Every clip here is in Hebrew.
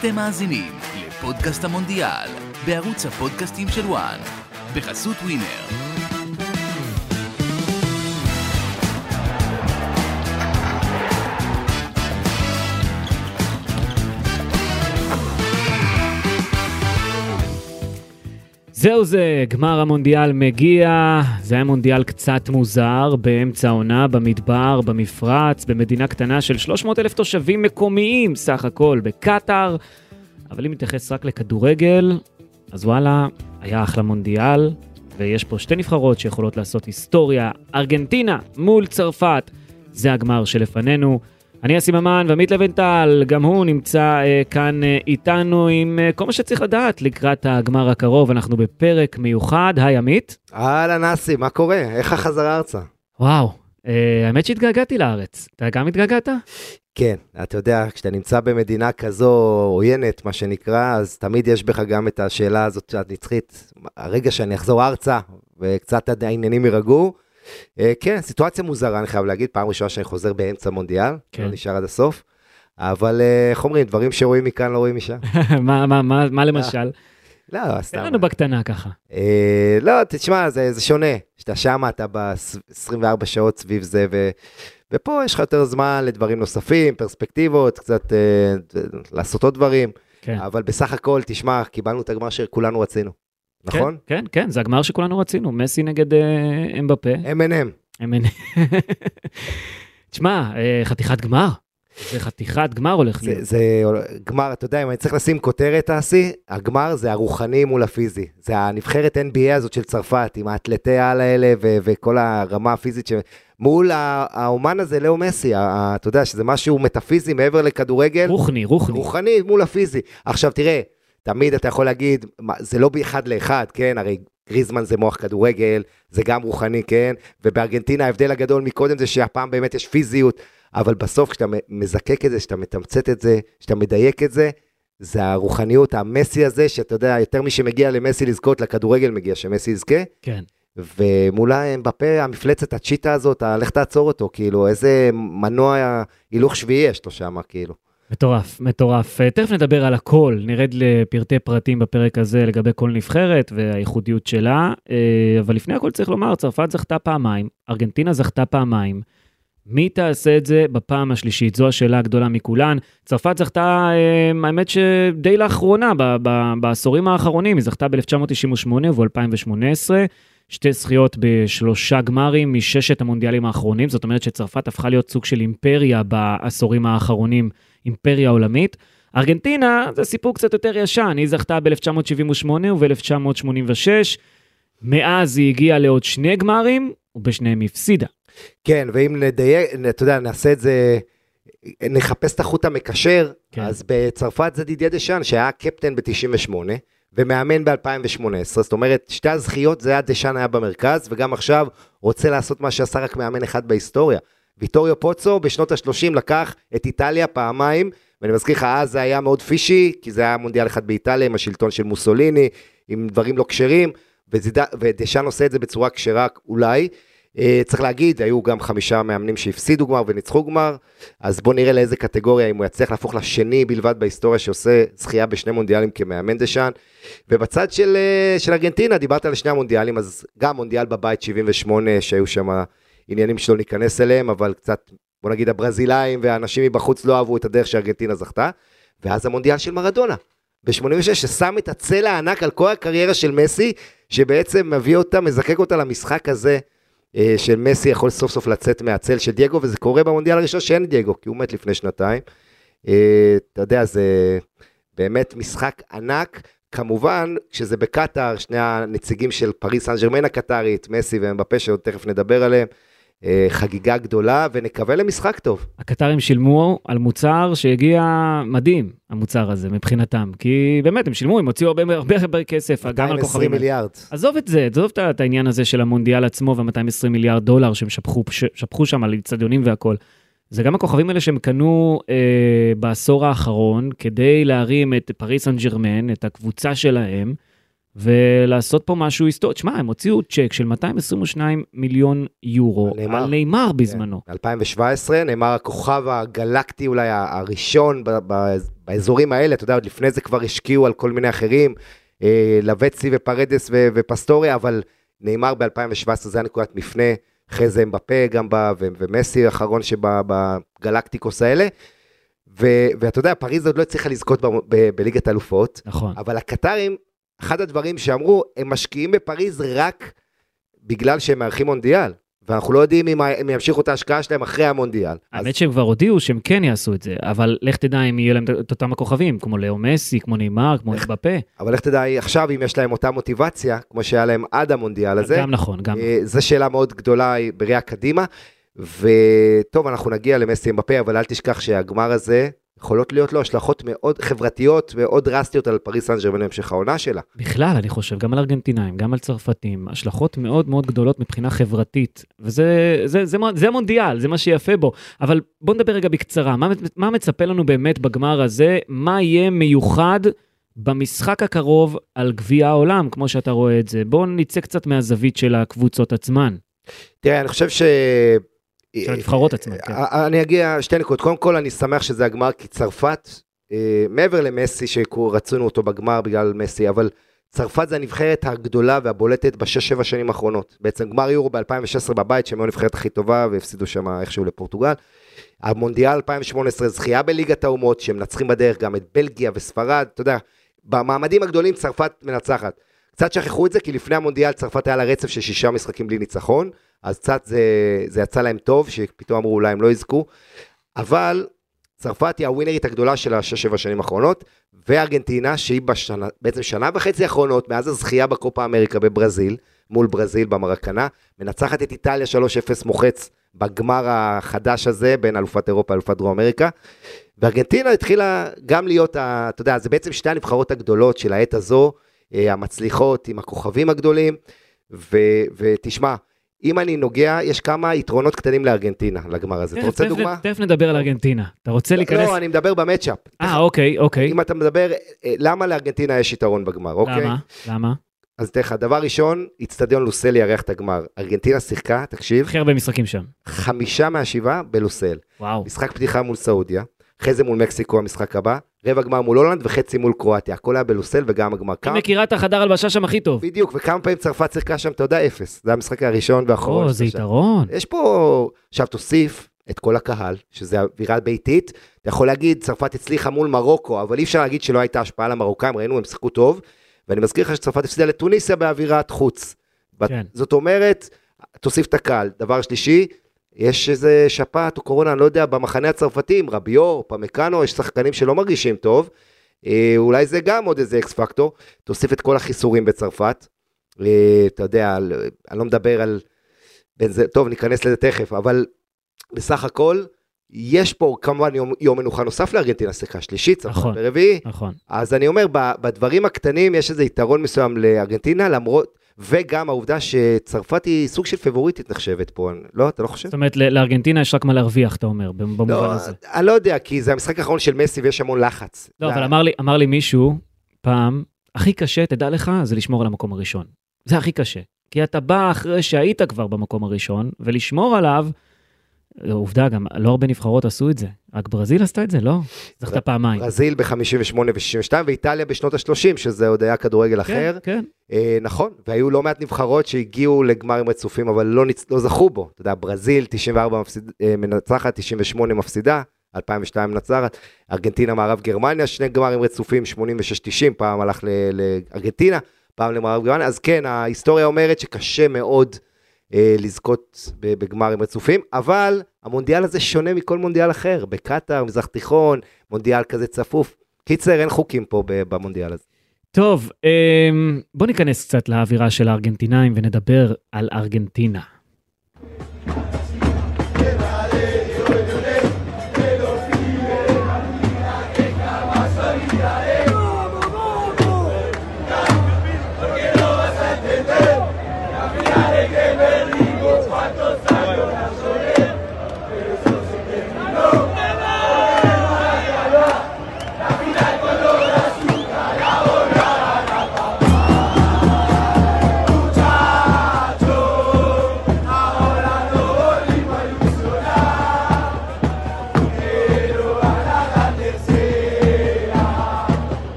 אתם מאזינים לפודקאסט המונדיאל, בערוץ הפודקאסטים של וואן, בחסות ווינר. זהו זה, גמר המונדיאל מגיע, זה היה מונדיאל קצת מוזר, באמצע העונה, במדבר, במפרץ, במדינה קטנה של 300 אלף תושבים מקומיים סך הכל בקטאר, אבל אם נתייחס רק לכדורגל, אז וואלה, היה אחלה מונדיאל, ויש פה שתי נבחרות שיכולות לעשות היסטוריה, ארגנטינה מול צרפת, זה הגמר שלפנינו. אני אסי ממן ועמית לבנטל, גם הוא נמצא אה, כאן אה, איתנו עם אה, כל מה שצריך לדעת לקראת הגמר הקרוב. אנחנו בפרק מיוחד. היי עמית. אהלן אסי, מה קורה? איך החזרה ארצה? וואו, אה, האמת שהתגעגעתי לארץ. אתה גם התגעגעת? כן, אתה יודע, כשאתה נמצא במדינה כזו עוינת, מה שנקרא, אז תמיד יש בך גם את השאלה הזאת הנצחית. הרגע שאני אחזור ארצה וקצת העניינים יירגעו, כן, סיטואציה מוזרה, אני חייב להגיד, פעם ראשונה שאני חוזר באמצע מונדיאל, כן. לא נשאר עד הסוף. אבל אה, איך אומרים, דברים שרואים מכאן לא רואים משם. מה, מה, מה, מה למשל? לא, תן סתם. לנו בקטנה ככה. אה, לא, תשמע, זה, זה שונה. כשאתה שם, אתה ב-24 שעות סביב זה, ו, ופה יש לך יותר זמן לדברים נוספים, פרספקטיבות, קצת אה, לעשות עוד דברים. כן. אבל בסך הכל, תשמע, קיבלנו את הגמר שכולנו רצינו, נכון? כן, כן, כן, זה הגמר שכולנו רצינו, מסי נגד אה, אמבפה. M&M. תשמע, אה, חתיכת גמר. זה חתיכת גמר הולך להיות. זה גמר, אתה יודע, אם אני צריך לשים כותרת, אסי, הגמר זה הרוחני מול הפיזי. זה הנבחרת NBA הזאת של צרפת, עם האתלטי העל האלה ו- וכל הרמה הפיזית, ש... מול האומן הזה, לאו מסי, אתה יודע, שזה משהו מטאפיזי מעבר לכדורגל, רוחני, רוחני. רוחני מול הפיזי. עכשיו תראה, תמיד אתה יכול להגיד, מה, זה לא באחד לאחד, כן? הרי גריזמן זה מוח כדורגל, זה גם רוחני, כן? ובארגנטינה ההבדל הגדול מקודם זה שהפעם באמת יש פיזיות, אבל בסוף כשאתה מזקק את זה, כשאתה מתמצת את זה, כשאתה מדייק את זה, זה הרוחניות, המסי הזה, שאתה יודע, יותר מי שמגיע למסי לזכות, לכדורגל מגיע שמסי יזכה, כן. ומולה בפה המפלצת, הצ'יטה הזאת, לך תעצור אותו, כאילו, איזה מנוע הילוך שביעי יש לו שם, כאילו. מטורף, מטורף. אה, תכף נדבר על הכל, נרד לפרטי פרטים בפרק הזה לגבי כל נבחרת והייחודיות שלה, אה, אבל לפני הכל צריך לומר, צרפת זכתה פעמיים, ארגנטינה זכתה פעמיים. מי תעשה את זה בפעם השלישית? זו השאלה הגדולה מכולן. צרפת זכתה, אה, האמת שדי לאחרונה, ב- ב- בעשורים האחרונים, היא זכתה ב-1998 וב-2018, שתי זכיות בשלושה גמרים מששת המונדיאלים האחרונים, זאת אומרת שצרפת הפכה להיות סוג של אימפריה בעשורים האחרונים, אימפריה עולמית. ארגנטינה זה סיפור קצת יותר ישן, היא זכתה ב-1978 וב-1986, מאז היא הגיעה לעוד שני גמרים, ובשניהם הפסידה. כן, ואם נדייק, אתה יודע, נעשה את זה, נחפש את החוט המקשר, כן. כן. אז בצרפת זה דידיה דשאן, שהיה קפטן ב-98, ומאמן ב-2018, זאת אומרת, שתי הזכיות זה היה דשאן היה במרכז, וגם עכשיו רוצה לעשות מה שעשה רק מאמן אחד בהיסטוריה. ויטוריו פוצו בשנות ה-30 לקח את איטליה פעמיים, ואני מזכיר לך, אז זה היה מאוד פישי, כי זה היה מונדיאל אחד באיטליה עם השלטון של מוסוליני, עם דברים לא כשרים, ודשאן עושה את זה בצורה כשרה אולי. אה, צריך להגיד, היו גם חמישה מאמנים שהפסידו גמר וניצחו גמר, אז בואו נראה לאיזה קטגוריה, אם הוא יצליח להפוך לשני בלבד בהיסטוריה שעושה זכייה בשני מונדיאלים כמאמן דשאן. ובצד של, אה, של ארגנטינה, דיברת על שני המונדיאלים, אז גם מונדיאל בבית 78, שהיו שם עניינים שלא ניכנס אליהם, אבל קצת, בוא נגיד, הברזילאים והאנשים מבחוץ לא אהבו את הדרך שארגנטינה זכתה. ואז המונדיאל של מרדונה, ב-86, ששם את הצלע הענק על כל הקריירה של מסי, שבעצם מביא אותה, מזקק אותה למשחק הזה. אה, של מסי יכול סוף סוף לצאת מהצל של דייגו, וזה קורה במונדיאל הראשון שאין דייגו, כי הוא מת לפני שנתיים. אה, אתה יודע, זה באמת משחק ענק. כמובן, כשזה בקטאר, שני הנציגים של פריס סן ג'רמן הקטארית, מסי ומבפה, שעוד תכף נדבר עליהם, חגיגה גדולה, ונקווה למשחק טוב. הקטרים שילמו על מוצר שהגיע מדהים, המוצר הזה, מבחינתם. כי באמת, הם שילמו, הם הוציאו הרבה הרבה הרבה כסף, גם על 220 כוכבים. האלה. מיליארד. עזוב את זה, עזוב את העניין הזה של המונדיאל עצמו וה-220 מיליארד דולר שהם שפכו, שפכו שם על אצטדיונים והכל. זה גם הכוכבים האלה שהם קנו אה, בעשור האחרון כדי להרים את פריס סן ג'רמן, את הקבוצה שלהם, ולעשות פה משהו היסטורי. תשמע, הם הוציאו צ'ק של 222 מיליון יורו נאמר. על נאמר בזמנו. 2017, נאמר הכוכב הגלקטי אולי הראשון ב- ב- באזורים האלה, אתה יודע, עוד לפני זה כבר השקיעו על כל מיני אחרים, אה, לווצי ופרדס ו- ופסטוריה, אבל נאמר ב-2017 זה היה נקודת מפנה, אחרי זה אמבפה גם בא, ו- ומסי האחרון שבגלקטיקוס האלה. ו- ואתה יודע, פריז עוד לא הצליחה לזכות ב- ב- בליגת אלופות, נכון. אבל הקטרים, אחד הדברים שאמרו, הם משקיעים בפריז רק בגלל שהם מארחים מונדיאל. ואנחנו לא יודעים אם הם ימשיכו את ההשקעה שלהם אחרי המונדיאל. אז האמת שהם כבר הודיעו שהם כן יעשו את זה, אבל לך תדע אם יהיה להם את אותם הכוכבים, כמו לאו מסי, כמו נאמר, כמו איך- בפה. אבל לך תדע עכשיו אם יש להם אותה מוטיבציה, כמו שהיה להם עד המונדיאל הזה. גם נכון, גם אה, זו שאלה מאוד גדולה בראייה קדימה. וטוב, אנחנו נגיע למסי אמבפה, אבל אל תשכח שהגמר הזה, יכולות להיות לו השלכות מאוד חברתיות מאוד דרסטיות על פריס סן ג'רמן בהמשך העונה שלה. בכלל, אני חושב, גם על ארגנטינאים, גם על צרפתים, השלכות מאוד מאוד גדולות מבחינה חברתית, וזה זה, זה, זה המונדיאל, זה מה שיפה בו. אבל בוא נדבר רגע בקצרה, מה, מה מצפה לנו באמת בגמר הזה? מה יהיה מיוחד במשחק הקרוב על גביע העולם, כמו שאתה רואה את זה? בואו נצא קצת מהזווית של הקבוצות עצמן, תראה, אני חושב ש... של הנבחרות עצמן. כן. אה, אני אגיע שתי נקודות. קודם כל, אני שמח שזה הגמר, כי צרפת, אה, מעבר למסי, שרצינו אותו בגמר בגלל מסי, אבל צרפת זה הנבחרת הגדולה והבולטת בשש-שבע שנים האחרונות. בעצם גמר יורו ב-2016 בבית, שהם היו הנבחרת הכי טובה, והפסידו שם איכשהו לפורטוגל. המונדיאל 2018, זכייה בליגת האומות, שהם מנצחים בדרך גם את בלגיה וספרד, אתה יודע, במעמדים הגדולים צרפת מנצחת. קצת שכחו את זה, כי לפני המונדיאל צרפת היה לה רצף של שישה משחקים בלי ניצחון, אז קצת זה, זה יצא להם טוב, שפתאום אמרו אולי הם לא יזכו, אבל צרפת היא הווינרית הגדולה של השש-שבע שנים האחרונות, וארגנטינה, שהיא בשנה, בעצם שנה וחצי האחרונות, מאז הזכייה בקופה אמריקה בברזיל, מול ברזיל במרקנה, מנצחת את איטליה 3-0 מוחץ בגמר החדש הזה, בין אלופת אירופה לאלופת דרום אמריקה. וארגנטינה התחילה גם להיות, ה, אתה יודע, זה בעצם שתי הנבחרות הגדולות של העת הזו, אה, המצליחות עם הכוכבים הגדולים, ו, ותשמע, אם אני נוגע, יש כמה יתרונות קטנים לארגנטינה, לגמר הזה. אתה רוצה דוגמה? תכף נדבר על ארגנטינה. אתה רוצה להיכנס? לא, אני מדבר במצ'אפ. אה, אוקיי, אוקיי. אם אתה מדבר, אה, למה לארגנטינה יש יתרון בגמר, אוקיי? למה? למה? אז אתן לך, דבר ראשון, איצטדיון לוסל יארח את הגמר. ארגנטינה שיחקה, תקשיב, הכי הרבה משחקים שם. חמישה מהשבעה בלוסל. וואו. משחק פתיחה מול סעודיה, אחרי זה מול מקסיקו המשחק הבא, רבע גמר מול הולנד וחצי מול קרואטיה. הכל היה בלוסל וגם הגמר. היא כמה, מכירה את החדר הלבשה שם הכי טוב. בדיוק, וכמה פעמים צרפת שיחקה שם, אתה יודע, אפס. זה המשחק הראשון והאחרון. או, זה. יתרון. יש פה, עכשיו תוסיף את כל הקהל, שזה אווירה ביתית. אתה יכול להגיד, צרפת הצליחה מול מרוקו, אבל אי אפשר להגיד שלא הייתה השפעה למרוקאים, ראינו, הם שיחקו טוב. ואני מזכיר לך שצרפת הפסידה לטוניסיה באווירת חוץ. כן. זאת אומרת, תוסיף את הקהל. דבר שלישי, יש איזה שפעת או קורונה, אני לא יודע, במחנה הצרפתי, עם רביו, פמקנו, יש שחקנים שלא מרגישים טוב. אה, אולי זה גם עוד איזה אקס פקטור. תוסיף את כל החיסורים בצרפת. אה, אתה יודע, אני לא מדבר על... טוב, ניכנס לזה תכף, אבל בסך הכל, יש פה כמובן יום, יום מנוחה נוסף לארגנטינה, סליחה, שלישית, צרפת נכון. ברביעי. נכון. אז אני אומר, ב- בדברים הקטנים יש איזה יתרון מסוים לארגנטינה, למרות, וגם העובדה שצרפת היא סוג של פבוריטית נחשבת פה, לא, אתה לא חושב? זאת אומרת, לארגנטינה יש רק מה להרוויח, אתה אומר, במובן לא, הזה. אני לא יודע, כי זה המשחק האחרון של מסי ויש המון לחץ. לא, זה- אבל אמר לי, אמר לי מישהו פעם, הכי קשה, תדע לך, זה לשמור על המקום הראשון. זה הכי קשה. כי אתה בא אחרי שהיית כבר במקום הראשון, ולשמור עליו, עובדה, גם לא הרבה נבחרות עשו את זה. רק ברזיל עשתה את זה, לא? זכתה פעמיים. ברזיל ב-58 ו-62 ואיטליה בשנות ה-30, שזה עוד היה כדורגל אחר. כן, כן. נכון, והיו לא מעט נבחרות שהגיעו לגמרים רצופים, אבל לא. לא זכו בו. אתה יודע, ברזיל 94 מפסיד... אה, מנצחת, 98 מפסידה, 2002 מנצחת, ארגנטינה מערב גרמניה, שני גמרים רצופים, 86-90, פעם הלך לארגנטינה, פעם למערב גרמניה, אז כן, ההיסטוריה אומרת שקשה מאוד לזכות ב- בגמרים רצופים, אבל המונדיאל הזה שונה מכל מונדיאל אחר, בקטאר, מזרח תיכון, מונדיאל כזה צפוף. קיצר, אין חוקים פה במונדיאל הזה. טוב, אמ, בוא ניכנס קצת לאווירה של הארגנטינאים ונדבר על ארגנטינה.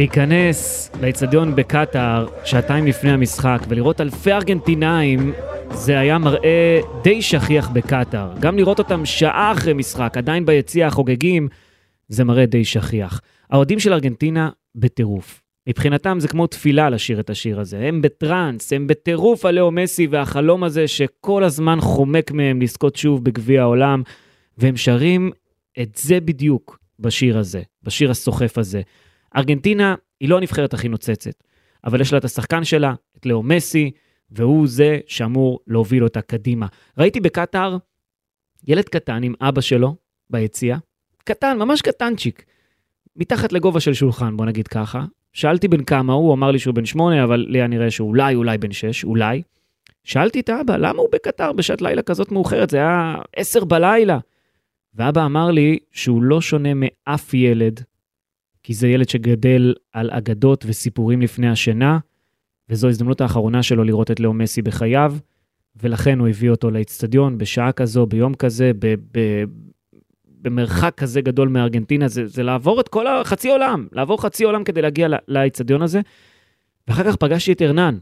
להיכנס לאצטדיון בקטאר שעתיים לפני המשחק ולראות אלפי ארגנטינאים זה היה מראה די שכיח בקטאר. גם לראות אותם שעה אחרי משחק, עדיין ביציע החוגגים, זה מראה די שכיח. האוהדים של ארגנטינה בטירוף. מבחינתם זה כמו תפילה לשיר את השיר הזה. הם בטראנס, הם בטירוף על לאו מסי והחלום הזה שכל הזמן חומק מהם לזכות שוב בגביע העולם, והם שרים את זה בדיוק בשיר הזה, בשיר הסוחף הזה. ארגנטינה היא לא הנבחרת הכי נוצצת, אבל יש לה את השחקן שלה, את לאו מסי, והוא זה שאמור להוביל אותה קדימה. ראיתי בקטאר ילד קטן עם אבא שלו ביציע, קטן, ממש קטנצ'יק, מתחת לגובה של שולחן, בוא נגיד ככה. שאלתי בן כמה הוא אמר לי שהוא בן שמונה, אבל לי היה נראה שאולי, אולי בן שש, אולי. שאלתי את האבא, למה הוא בקטר בשעת לילה כזאת מאוחרת? זה היה עשר בלילה. ואבא אמר לי שהוא לא שונה מאף ילד, כי זה ילד שגדל על אגדות וסיפורים לפני השינה, וזו ההזדמנות האחרונה שלו לראות את לאו מסי בחייו, ולכן הוא הביא אותו לאצטדיון בשעה כזו, ביום כזה, ב- ב- במרחק כזה גדול מארגנטינה, זה, זה לעבור את כל החצי עולם, לעבור חצי עולם כדי להגיע לאצטדיון הזה. ואחר כך פגשתי את ארנן,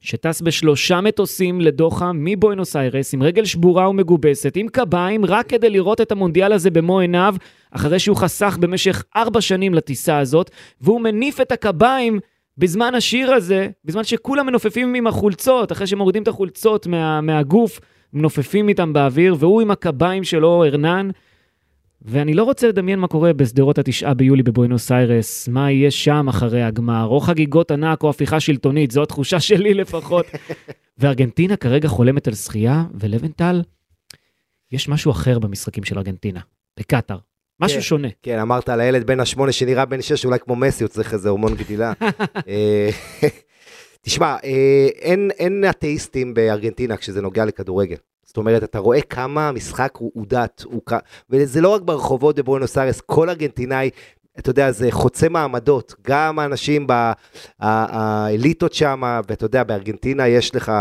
שטס בשלושה מטוסים לדוחה מבואנוס איירס, עם רגל שבורה ומגובסת, עם קביים, רק כדי לראות את המונדיאל הזה במו עיניו, אחרי שהוא חסך במשך ארבע שנים לטיסה הזאת, והוא מניף את הקביים בזמן השיר הזה, בזמן שכולם מנופפים עם החולצות, אחרי שמורידים את החולצות מה, מהגוף, מנופפים איתם באוויר, והוא עם הקביים שלו, ארנן, ואני לא רוצה לדמיין מה קורה בשדרות התשעה ביולי בבואנוס איירס, מה יהיה שם אחרי הגמר, או חגיגות ענק או הפיכה שלטונית, זו התחושה שלי לפחות. וארגנטינה כרגע חולמת על זכייה, ולבנטל, יש משהו אחר במשחקים של ארגנטינה, בקטאר. משהו כן, שונה. כן, אמרת על הילד בן השמונה שנראה בן שש, אולי כמו מסי, הוא צריך איזה הורמון גדילה. אה, תשמע, אה, אין, אין אתאיסטים בארגנטינה כשזה נוגע לכדורגל. זאת אומרת, אתה רואה כמה המשחק הוא, הוא דת, הוא... וזה לא רק ברחובות בבואנוס איירס, כל ארגנטינאי, אתה יודע, זה חוצה מעמדות, גם האנשים, האליטות שם, ואתה יודע, בארגנטינה יש לך,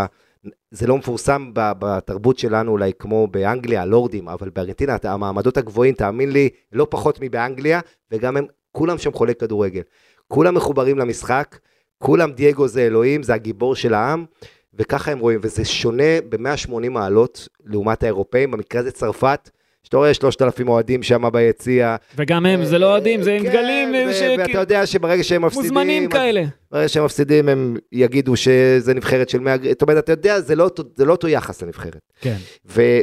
זה לא מפורסם בתרבות שלנו אולי כמו באנגליה, הלורדים, אבל בארגנטינה המעמדות הגבוהים, תאמין לי, לא פחות מבאנגליה, וגם הם, כולם שם חולי כדורגל. כולם מחוברים למשחק, כולם דייגו זה אלוהים, זה הגיבור של העם. וככה הם רואים, וזה שונה ב-180 מעלות לעומת האירופאים, במקרה הזה צרפת, שאתה רואה 3,000 אוהדים שם ביציע. וגם הם, זה לא אוהדים, זה עם כן, דגלים. ואתה יודע שברגע שהם מפסידים... מוזמנים כאלה. ברגע שהם מפסידים, הם יגידו שזה נבחרת של 100... זאת אומרת, אתה יודע, זה לא, זה לא אותו יחס לנבחרת. כן.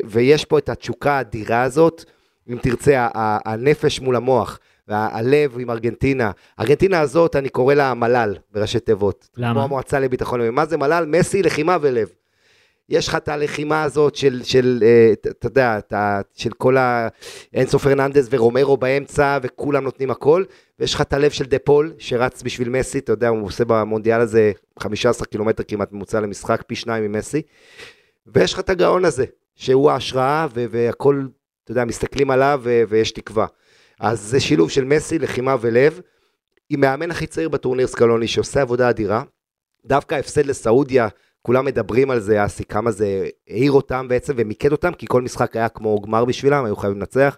ויש פה את התשוקה האדירה הזאת, אם תרצה, הנפש מול המוח. והלב עם ארגנטינה. ארגנטינה הזאת, אני קורא לה מל"ל, בראשי תיבות. למה? כמו המועצה לביטחון לאומי. מה זה מל"ל? מסי, לחימה ולב. יש לך את הלחימה הזאת של, של אה, אתה יודע, של כל ה... אינסו פרננדס ורומרו באמצע, וכולם נותנים הכל, ויש לך את הלב של דה פול, שרץ בשביל מסי, אתה יודע, הוא עושה במונדיאל הזה 15 קילומטר כמעט ממוצע למשחק, פי שניים ממסי, ויש לך את הגאון הזה, שהוא ההשראה, והכל, אתה יודע, מסתכלים עליו ויש תקווה. אז זה שילוב של מסי, לחימה ולב, עם מאמן הכי צעיר בטורניר סקלוני, שעושה עבודה אדירה. דווקא ההפסד לסעודיה, כולם מדברים על זה, אסי, כמה זה העיר אותם בעצם ומיקד אותם, כי כל משחק היה כמו גמר בשבילם, היו חייבים לנצח.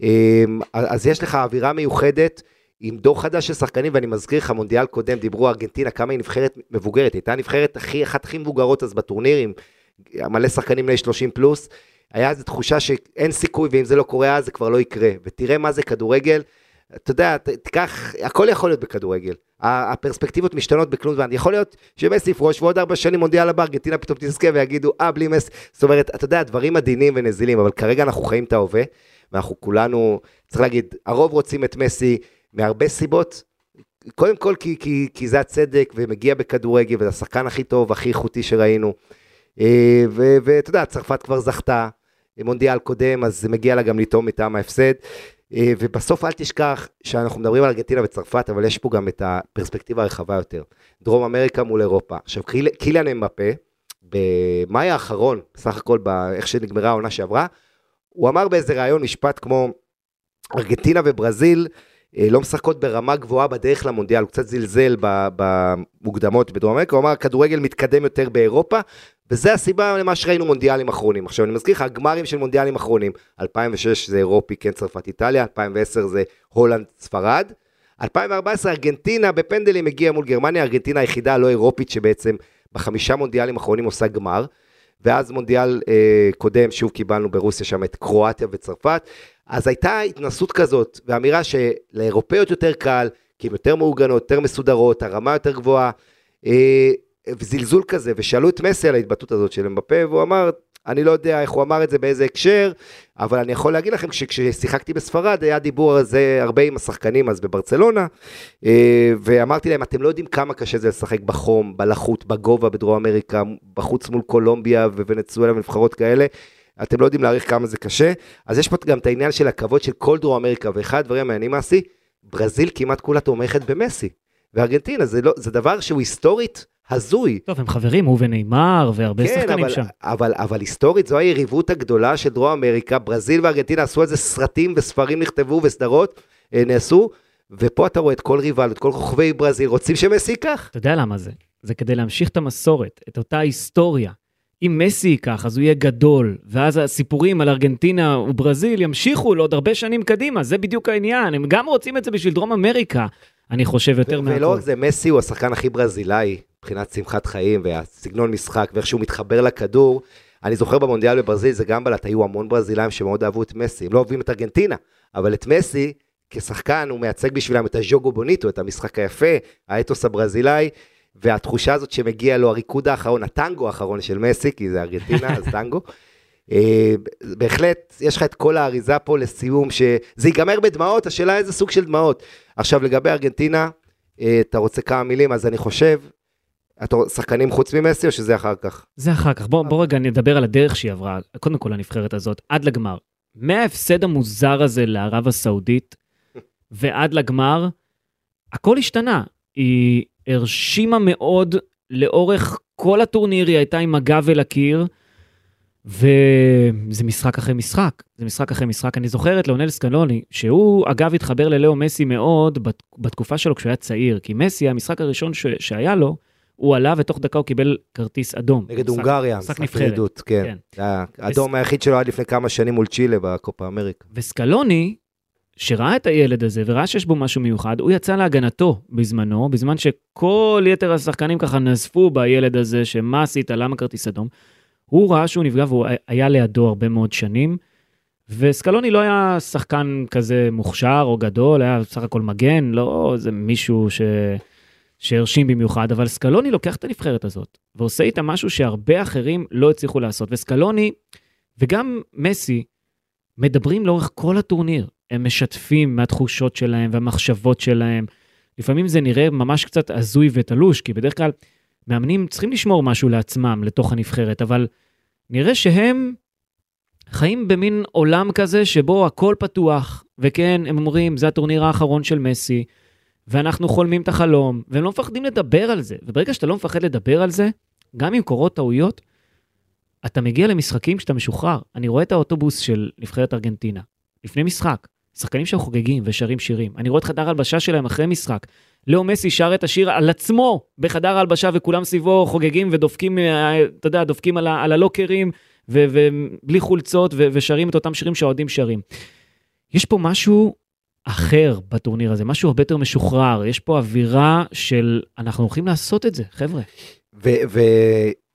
אמ, אז יש לך אווירה מיוחדת. עם דור חדש של שחקנים, ואני מזכיר לך, מונדיאל קודם, דיברו ארגנטינה, כמה היא נבחרת מבוגרת, הייתה נבחרת הכי, אחת הכי מבוגרות אז בטורניר, עם מלא שחקנים בני 30 פלוס, היה איזו תחושה שאין סיכוי, ואם זה לא קורה אז זה כבר לא יקרה. ותראה מה זה כדורגל. אתה יודע, תיקח, הכל יכול להיות בכדורגל. הפרספקטיבות משתנות בכלום זמן. יכול להיות שמסי יפרוש ועוד ארבע שנים מונדיאל הבא, ארגנטינה פתאום תזכה ויגידו, אה, בלי מס... זאת אומרת, אתה יודע, דברים עדינים ונזילים, אבל כרגע אנחנו חיים את ההווה, ואנחנו כולנו, צריך להגיד, הרוב רוצים את מסי מהרבה סיבות. קודם כל כי, כי, כי זה הצדק, ומגיע בכדורגל, וזה השחקן הכי טוב, הכי איכותי שראינו. אה, ואתה יודע, צרפת כבר זכתה, מונדיאל קודם, אז מגיע לה גם לטעום מטעם ההפסד. אה, ובסוף אל תשכח שאנחנו מדברים על ארגנטינה וצרפת, אבל יש פה גם את הפרספקטיבה הרחבה יותר. דרום אמריקה מול אירופה. עכשיו, קיליאן אמבפה, במאי האחרון, בסך הכל, איך שנגמרה העונה שעברה, הוא אמר באיזה ראיון משפט כמו, ארגנטינה וברזיל לא משחקות ברמה גבוהה בדרך למונדיאל, הוא קצת זלזל במוקדמות בדרום אמריקה, הוא אמר, הכדורגל מתקדם יותר באירופה, וזה הסיבה למה שראינו מונדיאלים אחרונים. עכשיו אני מזכיר לך, הגמרים של מונדיאלים אחרונים, 2006 זה אירופי, כן צרפת איטליה, 2010 זה הולנד ספרד, 2014 ארגנטינה בפנדלים הגיעה מול גרמניה, ארגנטינה היחידה הלא אירופית שבעצם בחמישה מונדיאלים האחרונים עושה גמר. ואז מונדיאל אה, קודם, שוב קיבלנו ברוסיה שם את קרואטיה וצרפת. אז הייתה התנסות כזאת, ואמירה שלאירופאיות יותר קל, כי הן יותר מאורגנות, יותר מסודרות, הרמה יותר גבוהה, אה, וזלזול כזה, ושאלו את מסי על ההתבטאות הזאת של אמבפה, והוא אמר, אני לא יודע איך הוא אמר את זה, באיזה הקשר, אבל אני יכול להגיד לכם שכששיחקתי בספרד, היה דיבור על זה הרבה עם השחקנים אז בברצלונה, אה, ואמרתי להם, אתם לא יודעים כמה קשה זה לשחק בחום, בלחות, בגובה בדרום אמריקה, בחוץ מול קולומביה וונצואלה ונבחרות כאלה. אתם לא יודעים להעריך כמה זה קשה, אז יש פה גם את העניין של הכבוד של כל דרום אמריקה, ואחד הדברים המעניינים מעשי, ברזיל כמעט כולה תומכת במסי, וארגנטינה, זה, לא, זה דבר שהוא היסטורית הזוי. טוב, הם חברים, הוא ונאמר והרבה כן, שחקנים אבל, שם. אבל, אבל היסטורית זו היריבות הגדולה של דרום אמריקה, ברזיל וארגנטינה עשו על זה סרטים וספרים נכתבו וסדרות אה, נעשו, ופה אתה רואה את כל ריבל, את כל כוכבי ברזיל, רוצים שמסי ייקח? אתה יודע למה זה? זה כדי להמשיך את המסורת, את אותה היסטוריה. אם מסי ייקח, אז הוא יהיה גדול, ואז הסיפורים על ארגנטינה וברזיל ימשיכו לעוד הרבה שנים קדימה, זה בדיוק העניין, הם גם רוצים את זה בשביל דרום אמריקה, אני חושב יותר מהכל. ולא רק זה, מסי הוא השחקן הכי ברזילאי, מבחינת שמחת חיים והסגנון משחק ואיך שהוא מתחבר לכדור. אני זוכר במונדיאל בברזיל, זה גם בלט, היו המון ברזילאים שמאוד אהבו את מסי, הם לא אוהבים את ארגנטינה, אבל את מסי, כשחקן, הוא מייצג בשבילם את הז'וגו בוניטו, את המשחק היפה, האתוס הברזילאי, והתחושה הזאת שמגיע לו הריקוד האחרון, הטנגו האחרון של מסי, כי זה ארגנטינה, אז טנגו. אה, בהחלט, יש לך את כל האריזה פה לסיום, שזה ייגמר בדמעות, השאלה איזה סוג של דמעות. עכשיו, לגבי ארגנטינה, אה, אתה רוצה כמה מילים, אז אני חושב, אתה שחקנים חוץ ממסי או שזה אחר כך? זה אחר כך, בוא, בוא רגע נדבר על הדרך שהיא עברה, קודם כל הנבחרת הזאת, עד לגמר. מההפסד המוזר הזה לערב הסעודית ועד לגמר, הכל השתנה. היא הרשימה מאוד לאורך כל הטורניר, היא הייתה עם הגב אל הקיר, וזה משחק אחרי משחק, זה משחק אחרי משחק. אני זוכר את לאונל סקלוני, שהוא אגב התחבר ללאו מסי מאוד בת, בתקופה שלו כשהוא היה צעיר, כי מסי, המשחק הראשון ש, שהיה לו, הוא עלה ותוך דקה הוא קיבל כרטיס אדום. נגד הונגריה, משחק נבחרת. כן. כן. זה האדום היחיד שלו עד לפני כמה שנים מול צ'ילה בקופה אמריקה. וסקלוני, שראה את הילד הזה וראה שיש בו משהו מיוחד, הוא יצא להגנתו בזמנו, בזמן שכל יתר השחקנים ככה נזפו בילד הזה, שמה עשית, למה כרטיס אדום? הוא ראה שהוא נפגע והוא היה לידו הרבה מאוד שנים, וסקלוני לא היה שחקן כזה מוכשר או גדול, היה בסך הכל מגן, לא איזה מישהו ש... שהרשים במיוחד, אבל סקלוני לוקח את הנבחרת הזאת, ועושה איתה משהו שהרבה אחרים לא הצליחו לעשות. וסקלוני, וגם מסי, מדברים לאורך כל הטורניר. הם משתפים מהתחושות שלהם והמחשבות שלהם. לפעמים זה נראה ממש קצת הזוי ותלוש, כי בדרך כלל מאמנים צריכים לשמור משהו לעצמם, לתוך הנבחרת, אבל נראה שהם חיים במין עולם כזה שבו הכל פתוח, וכן, הם אומרים, זה הטורניר האחרון של מסי, ואנחנו חולמים את החלום, והם לא מפחדים לדבר על זה. וברגע שאתה לא מפחד לדבר על זה, גם אם קורות טעויות, אתה מגיע למשחקים כשאתה משוחרר. אני רואה את האוטובוס של נבחרת ארגנטינה, לפני משחק, שחקנים שם חוגגים ושרים שירים. אני רואה את חדר הלבשה שלהם אחרי משחק. לאו מסי שר את השיר על עצמו בחדר ההלבשה, וכולם סביבו חוגגים ודופקים, אה, אתה יודע, דופקים על, על הלוקרים, ובלי חולצות, ושרים את אותם שירים שהאוהדים שרים. יש פה משהו אחר בטורניר הזה, משהו הרבה יותר משוחרר. יש פה אווירה של אנחנו הולכים לעשות את זה, חבר'ה.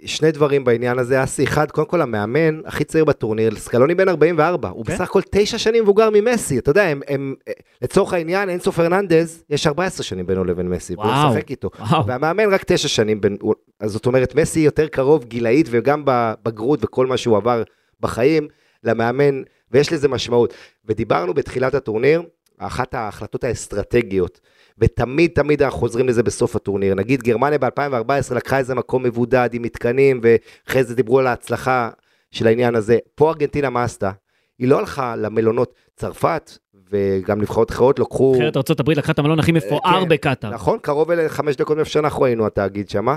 ושני דברים בעניין הזה, אסי, אחד, קודם כל המאמן הכי צעיר בטורניר, סקלוני בן 44, הוא כן. בסך הכל תשע שנים מבוגר ממסי, אתה יודע, הם, הם, לצורך העניין, אינסו פרננדז, יש 14 שנים בינו לבין מסי, והוא וואו. משחק איתו, וואו. והמאמן רק תשע שנים, בין, הוא- אז זאת אומרת, מסי יותר קרוב גילאית וגם בבגרות וכל מה שהוא עבר בחיים, למאמן, ויש לזה משמעות. ודיברנו בתחילת הטורניר, אחת ההחלטות האסטרטגיות, ותמיד תמיד אנחנו חוזרים לזה בסוף הטורניר. נגיד גרמניה ב-2014 לקחה איזה מקום מבודד עם מתקנים, ואחרי זה דיברו על ההצלחה של העניין הזה. פה ארגנטינה מה עשתה? היא לא הלכה למלונות צרפת, וגם נבחרות אחרות לקחו... נבחרת ארה"ב לקחה את המלון הכי מפואר כן, בקטאר. נכון, קרוב אל חמש דקות מאיפה שאנחנו היינו, התאגיד שמה,